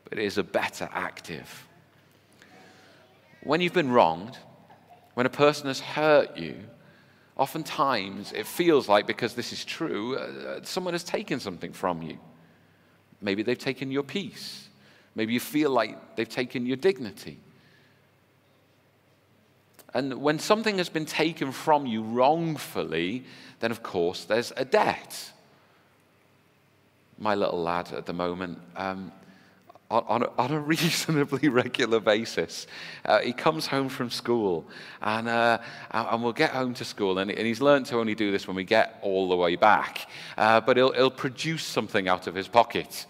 A: but it is a better active. When you've been wronged, when a person has hurt you, oftentimes it feels like, because this is true, uh, someone has taken something from you. Maybe they've taken your peace. Maybe you feel like they've taken your dignity. And when something has been taken from you wrongfully, then of course there's a debt. My little lad at the moment, um, on, a, on, a, reasonably regular basis. Uh, he comes home from school, and, uh, and we'll get home to school, and, and, he's learned to only do this when we get all the way back. Uh, but he'll, he'll produce something out of his pocket,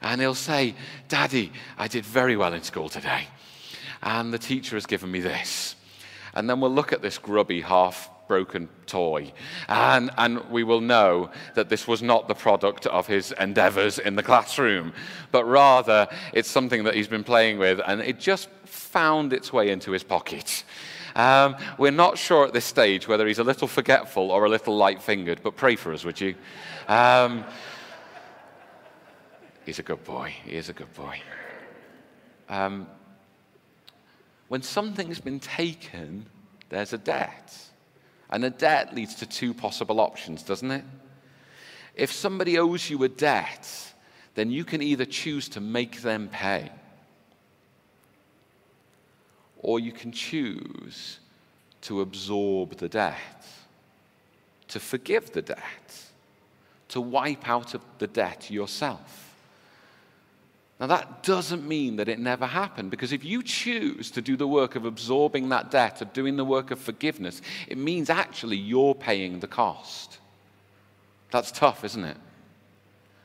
A: and he'll say, Daddy, I did very well in school today, and the teacher has given me this and then we'll look at this grubby, half broken toy. And, and we will know that this was not the product of his endeavors in the classroom, but rather it's something that he's been playing with and it just found its way into his pocket. Um, we're not sure at this stage whether he's a little forgetful or a little light fingered, but pray for us, would you? Um, he's a good boy. He is a good boy. Um, when something's been taken, there's a debt. And a debt leads to two possible options, doesn't it? If somebody owes you a debt, then you can either choose to make them pay, or you can choose to absorb the debt, to forgive the debt, to wipe out the debt yourself. Now, that doesn't mean that it never happened, because if you choose to do the work of absorbing that debt, of doing the work of forgiveness, it means actually you're paying the cost. That's tough, isn't it?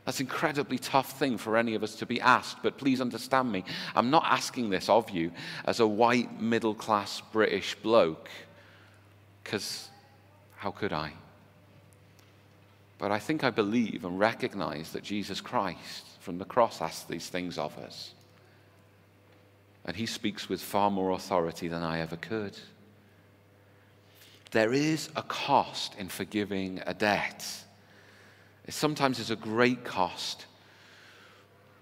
A: That's an incredibly tough thing for any of us to be asked, but please understand me. I'm not asking this of you as a white, middle class British bloke, because how could I? But I think I believe and recognize that Jesus Christ from the cross asks these things of us. And he speaks with far more authority than I ever could. there is a cost in forgiving a debt. It sometimes is a great cost,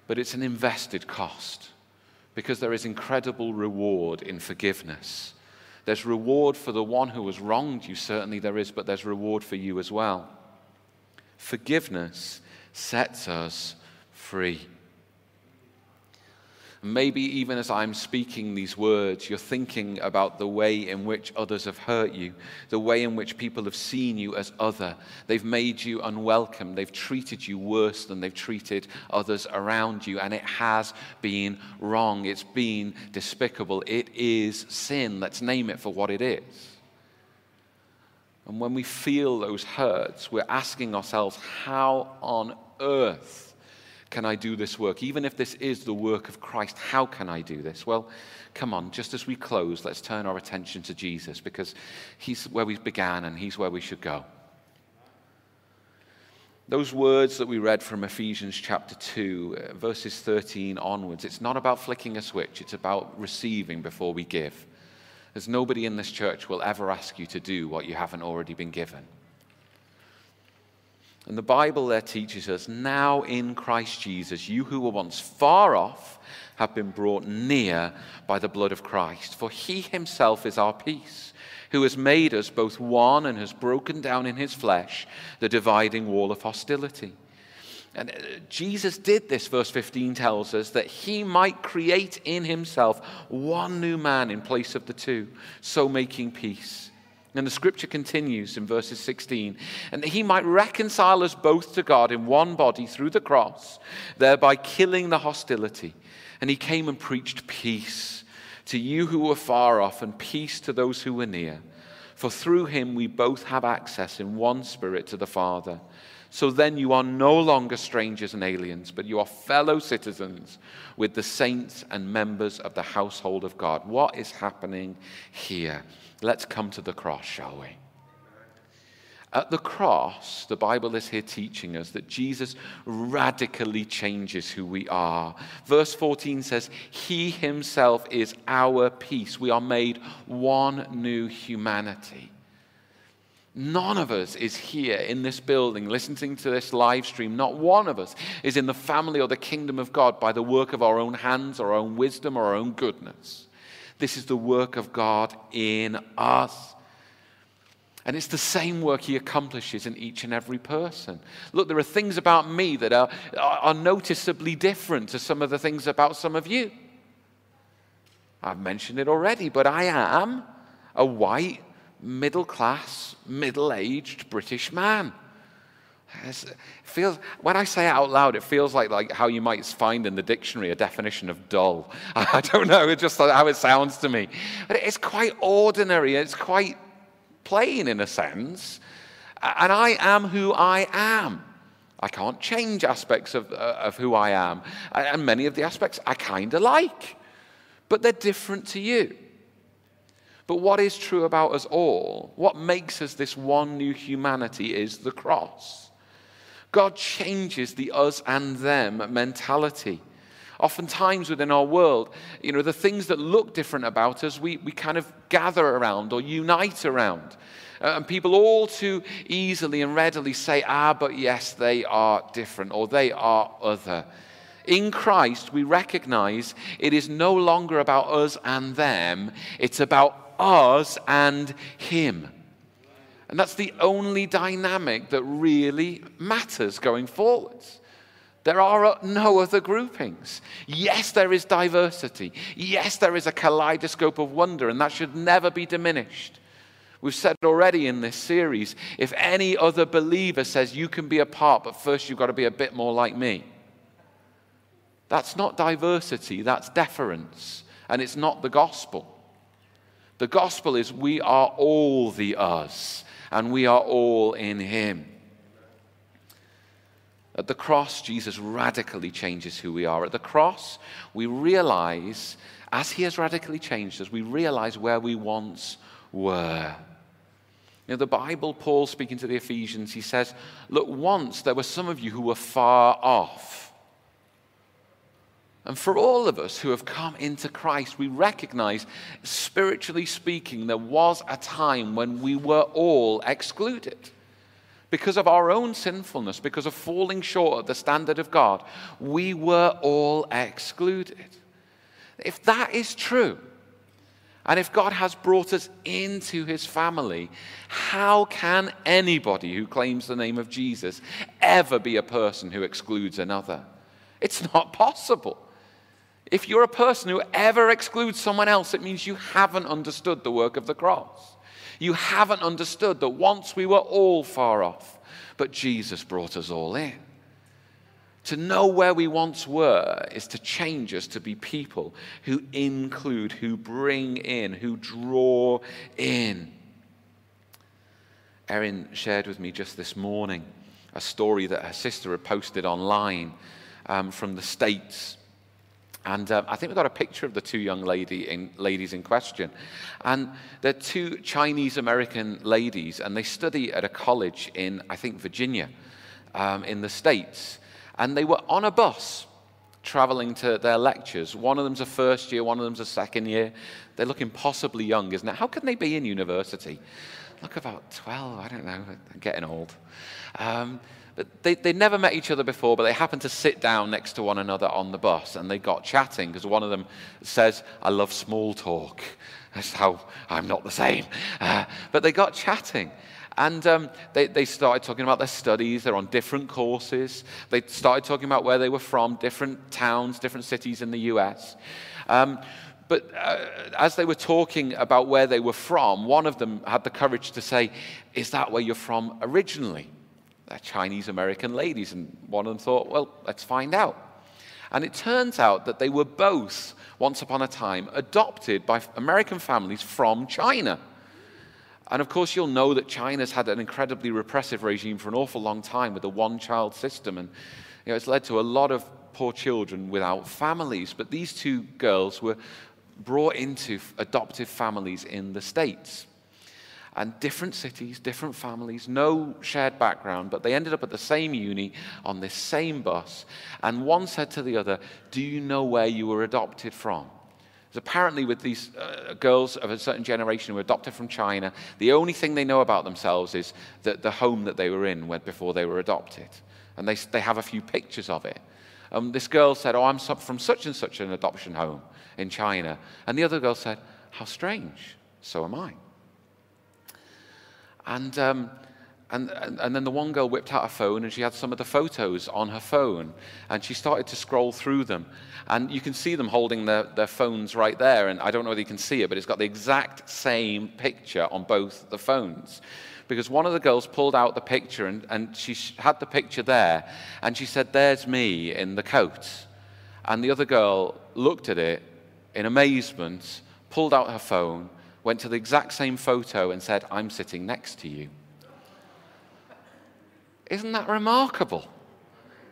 A: but it's an invested cost because there is incredible reward in forgiveness. There's reward for the one who has wronged you, certainly there is, but there's reward for you as well. Forgiveness sets us free. Maybe even as I'm speaking these words, you're thinking about the way in which others have hurt you, the way in which people have seen you as other. They've made you unwelcome. They've treated you worse than they've treated others around you. And it has been wrong. It's been despicable. It is sin. Let's name it for what it is. And when we feel those hurts, we're asking ourselves, how on earth? Can I do this work? Even if this is the work of Christ, how can I do this? Well, come on, just as we close, let's turn our attention to Jesus because he's where we began and he's where we should go. Those words that we read from Ephesians chapter 2, uh, verses 13 onwards, it's not about flicking a switch, it's about receiving before we give. As nobody in this church will ever ask you to do what you haven't already been given. And the Bible there teaches us now in Christ Jesus, you who were once far off have been brought near by the blood of Christ. For he himself is our peace, who has made us both one and has broken down in his flesh the dividing wall of hostility. And uh, Jesus did this, verse 15 tells us, that he might create in himself one new man in place of the two, so making peace and the scripture continues in verses 16, and that he might reconcile us both to God in one body through the cross, thereby killing the hostility. And he came and preached peace to you who were far off and peace to those who were near. For through him we both have access in one spirit to the Father. So then you are no longer strangers and aliens, but you are fellow citizens with the saints and members of the household of God. What is happening here? Let's come to the cross, shall we? At the cross, the Bible is here teaching us that Jesus radically changes who we are. Verse 14 says, He Himself is our peace. We are made one new humanity. None of us is here in this building listening to this live stream. Not one of us is in the family or the kingdom of God by the work of our own hands, our own wisdom, our own goodness. This is the work of God in us. And it's the same work he accomplishes in each and every person. Look, there are things about me that are, are noticeably different to some of the things about some of you. I've mentioned it already, but I am a white, middle class, middle aged British man. It feels, when I say it out loud, it feels like, like how you might find in the dictionary a definition of dull. I don't know, it's just how it sounds to me. But it's quite ordinary, it's quite plain in a sense. And I am who I am. I can't change aspects of, uh, of who I am. And many of the aspects I kind of like, but they're different to you. But what is true about us all, what makes us this one new humanity, is the cross. God changes the us and them mentality. Oftentimes within our world, you know, the things that look different about us, we, we kind of gather around or unite around. Uh, and people all too easily and readily say, ah, but yes, they are different or they are other. In Christ, we recognize it is no longer about us and them, it's about us and Him. And that's the only dynamic that really matters going forwards. There are no other groupings. Yes, there is diversity. Yes, there is a kaleidoscope of wonder, and that should never be diminished. We've said already in this series if any other believer says you can be a part, but first you've got to be a bit more like me, that's not diversity, that's deference, and it's not the gospel. The gospel is we are all the us and we are all in Him. At the cross, Jesus radically changes who we are. At the cross, we realize, as He has radically changed us, we realize where we once were. You know, the Bible, Paul speaking to the Ephesians, he says, Look, once there were some of you who were far off. And for all of us who have come into Christ, we recognize, spiritually speaking, there was a time when we were all excluded. Because of our own sinfulness, because of falling short of the standard of God, we were all excluded. If that is true, and if God has brought us into his family, how can anybody who claims the name of Jesus ever be a person who excludes another? It's not possible. If you're a person who ever excludes someone else, it means you haven't understood the work of the cross. You haven't understood that once we were all far off, but Jesus brought us all in. To know where we once were is to change us to be people who include, who bring in, who draw in. Erin shared with me just this morning a story that her sister had posted online um, from the States. And um, I think we've got a picture of the two young lady in, ladies in question. And they're two Chinese American ladies, and they study at a college in, I think, Virginia, um, in the States. And they were on a bus traveling to their lectures. One of them's a first year, one of them's a second year. They're looking possibly young, isn't it? How can they be in university? Look about 12, I don't know, I'm getting old. Um, they, they never met each other before, but they happened to sit down next to one another on the bus and they got chatting because one of them says, I love small talk. That's how I'm not the same. Uh, but they got chatting. And um, they, they started talking about their studies. They're on different courses. They started talking about where they were from, different towns, different cities in the US. Um, but uh, as they were talking about where they were from, one of them had the courage to say, Is that where you're from originally? They're Chinese American ladies. And one of them thought, well, let's find out. And it turns out that they were both, once upon a time, adopted by American families from China. And of course, you'll know that China's had an incredibly repressive regime for an awful long time with the one child system. And you know, it's led to a lot of poor children without families. But these two girls were brought into adoptive families in the States and different cities, different families, no shared background, but they ended up at the same uni on this same bus. And one said to the other, Do you know where you were adopted from? Apparently, with these uh, girls of a certain generation who were adopted from China, the only thing they know about themselves is that the home that they were in before they were adopted. And they, they have a few pictures of it. Um, this girl said, Oh, I'm from such and such an adoption home in China. And the other girl said, How strange. So am I. And, um, and, and then the one girl whipped out her phone and she had some of the photos on her phone and she started to scroll through them. And you can see them holding their, their phones right there. And I don't know whether you can see it, but it's got the exact same picture on both the phones. Because one of the girls pulled out the picture and, and she had the picture there and she said, There's me in the coat. And the other girl looked at it in amazement, pulled out her phone, went to the exact same photo and said, I'm sitting next to you. Isn't that remarkable?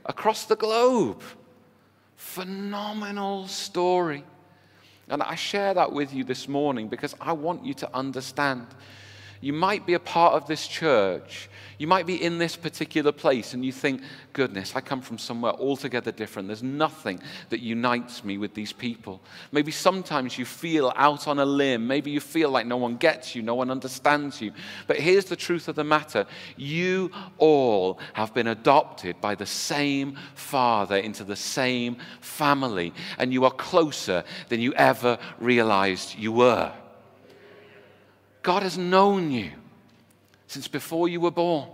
A: Across the globe. Phenomenal story. And I share that with you this morning because I want you to understand. You might be a part of this church you might be in this particular place and you think, goodness, I come from somewhere altogether different. There's nothing that unites me with these people. Maybe sometimes you feel out on a limb. Maybe you feel like no one gets you, no one understands you. But here's the truth of the matter you all have been adopted by the same Father into the same family, and you are closer than you ever realized you were. God has known you since before you were born.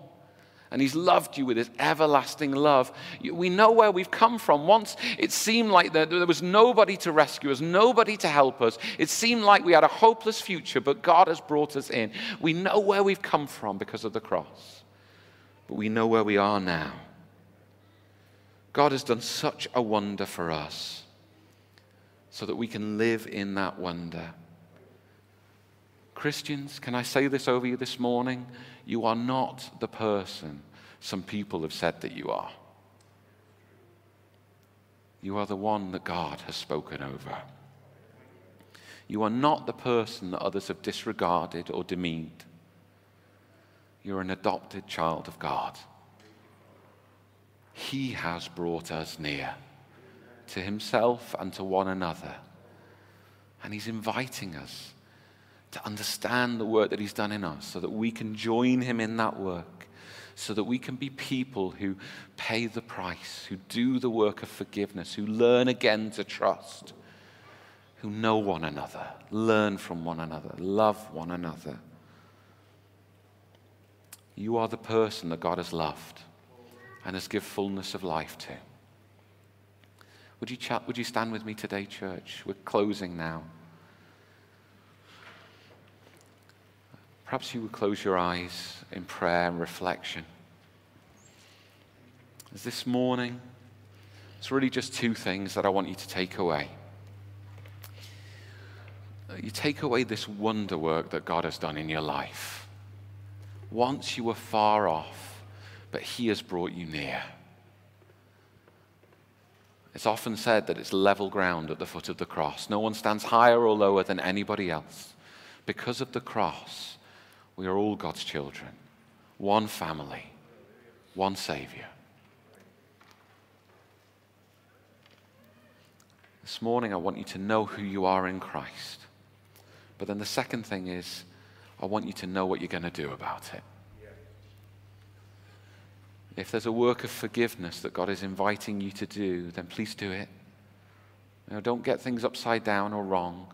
A: And he's loved you with his everlasting love. We know where we've come from. Once it seemed like there, there was nobody to rescue us, nobody to help us. It seemed like we had a hopeless future, but God has brought us in. We know where we've come from because of the cross, but we know where we are now. God has done such a wonder for us so that we can live in that wonder. Christians, can I say this over you this morning? You are not the person some people have said that you are. You are the one that God has spoken over. You are not the person that others have disregarded or demeaned. You're an adopted child of God. He has brought us near. to himself and to one another. And he's inviting us to understand the work that he's done in us so that we can join him in that work, so that we can be people who pay the price, who do the work of forgiveness, who learn again to trust, who know one another, learn from one another, love one another. You are the person that God has loved and has given fullness of life to. Would you, chat, would you stand with me today, church? We're closing now. Perhaps you would close your eyes in prayer and reflection. As this morning, it's really just two things that I want you to take away. Uh, you take away this wonder work that God has done in your life. Once you were far off, but He has brought you near. It's often said that it's level ground at the foot of the cross. No one stands higher or lower than anybody else. Because of the cross, we are all God's children, one family, one Savior. This morning, I want you to know who you are in Christ. But then the second thing is, I want you to know what you're going to do about it. If there's a work of forgiveness that God is inviting you to do, then please do it. Know, don't get things upside down or wrong.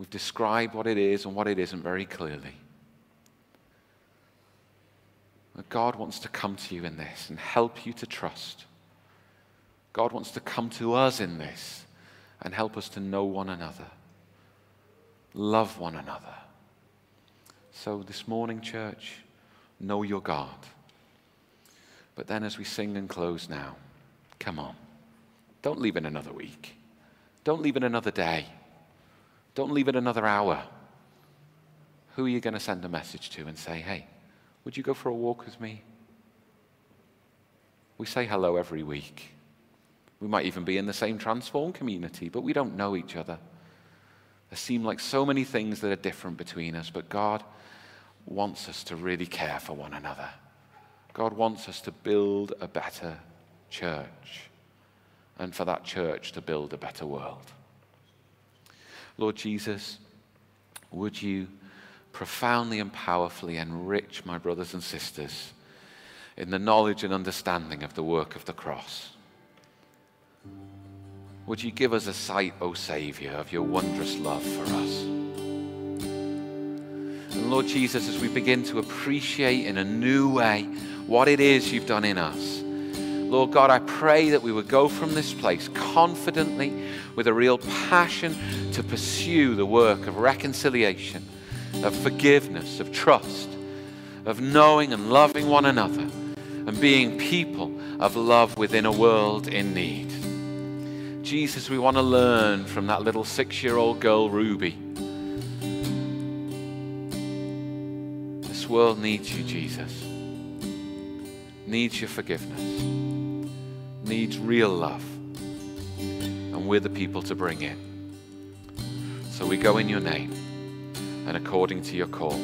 A: We've described what it is and what it isn't very clearly. But God wants to come to you in this and help you to trust. God wants to come to us in this and help us to know one another, love one another. So, this morning, church, know your God. But then, as we sing and close now, come on. Don't leave in another week. Don't leave in another day. Don't leave it another hour. Who are you going to send a message to and say, hey, would you go for a walk with me? We say hello every week. We might even be in the same transform community, but we don't know each other. There seem like so many things that are different between us, but God wants us to really care for one another. God wants us to build a better church and for that church to build a better world. Lord Jesus, would you profoundly and powerfully enrich my brothers and sisters in the knowledge and understanding of the work of the cross? Would you give us a sight, O Saviour, of your wondrous love for us? And Lord Jesus, as we begin to appreciate in a new way what it is you've done in us, Lord God, I pray that we would go from this place confidently with a real passion to pursue the work of reconciliation, of forgiveness, of trust, of knowing and loving one another, and being people of love within a world in need. Jesus, we want to learn from that little six year old girl, Ruby. This world needs you, Jesus. Needs your forgiveness. Needs real love. And we're the people to bring it. So we go in your name and according to your call.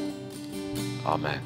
A: Amen.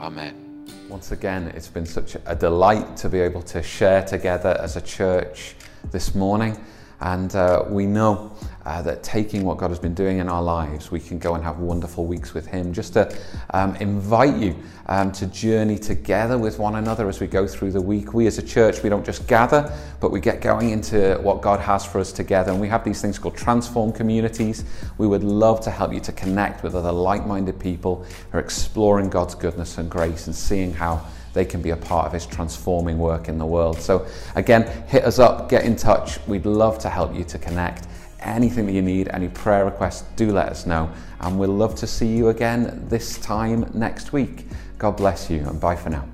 A: Amen.
D: Once again, it's been such a delight to be able to share together as a church this morning. And uh, we know uh, that taking what God has been doing in our lives, we can go and have wonderful weeks with Him. Just to um, invite you um, to journey together with one another as we go through the week. We as a church, we don't just gather, but we get going into what God has for us together. And we have these things called transform communities. We would love to help you to connect with other like minded people who are exploring God's goodness and grace and seeing how they can be a part of his transforming work in the world. So, again, hit us up, get in touch. We'd love to help you to connect. Anything that you need, any prayer requests, do let us know. And we'll love to see you again this time next week. God bless you and bye for now.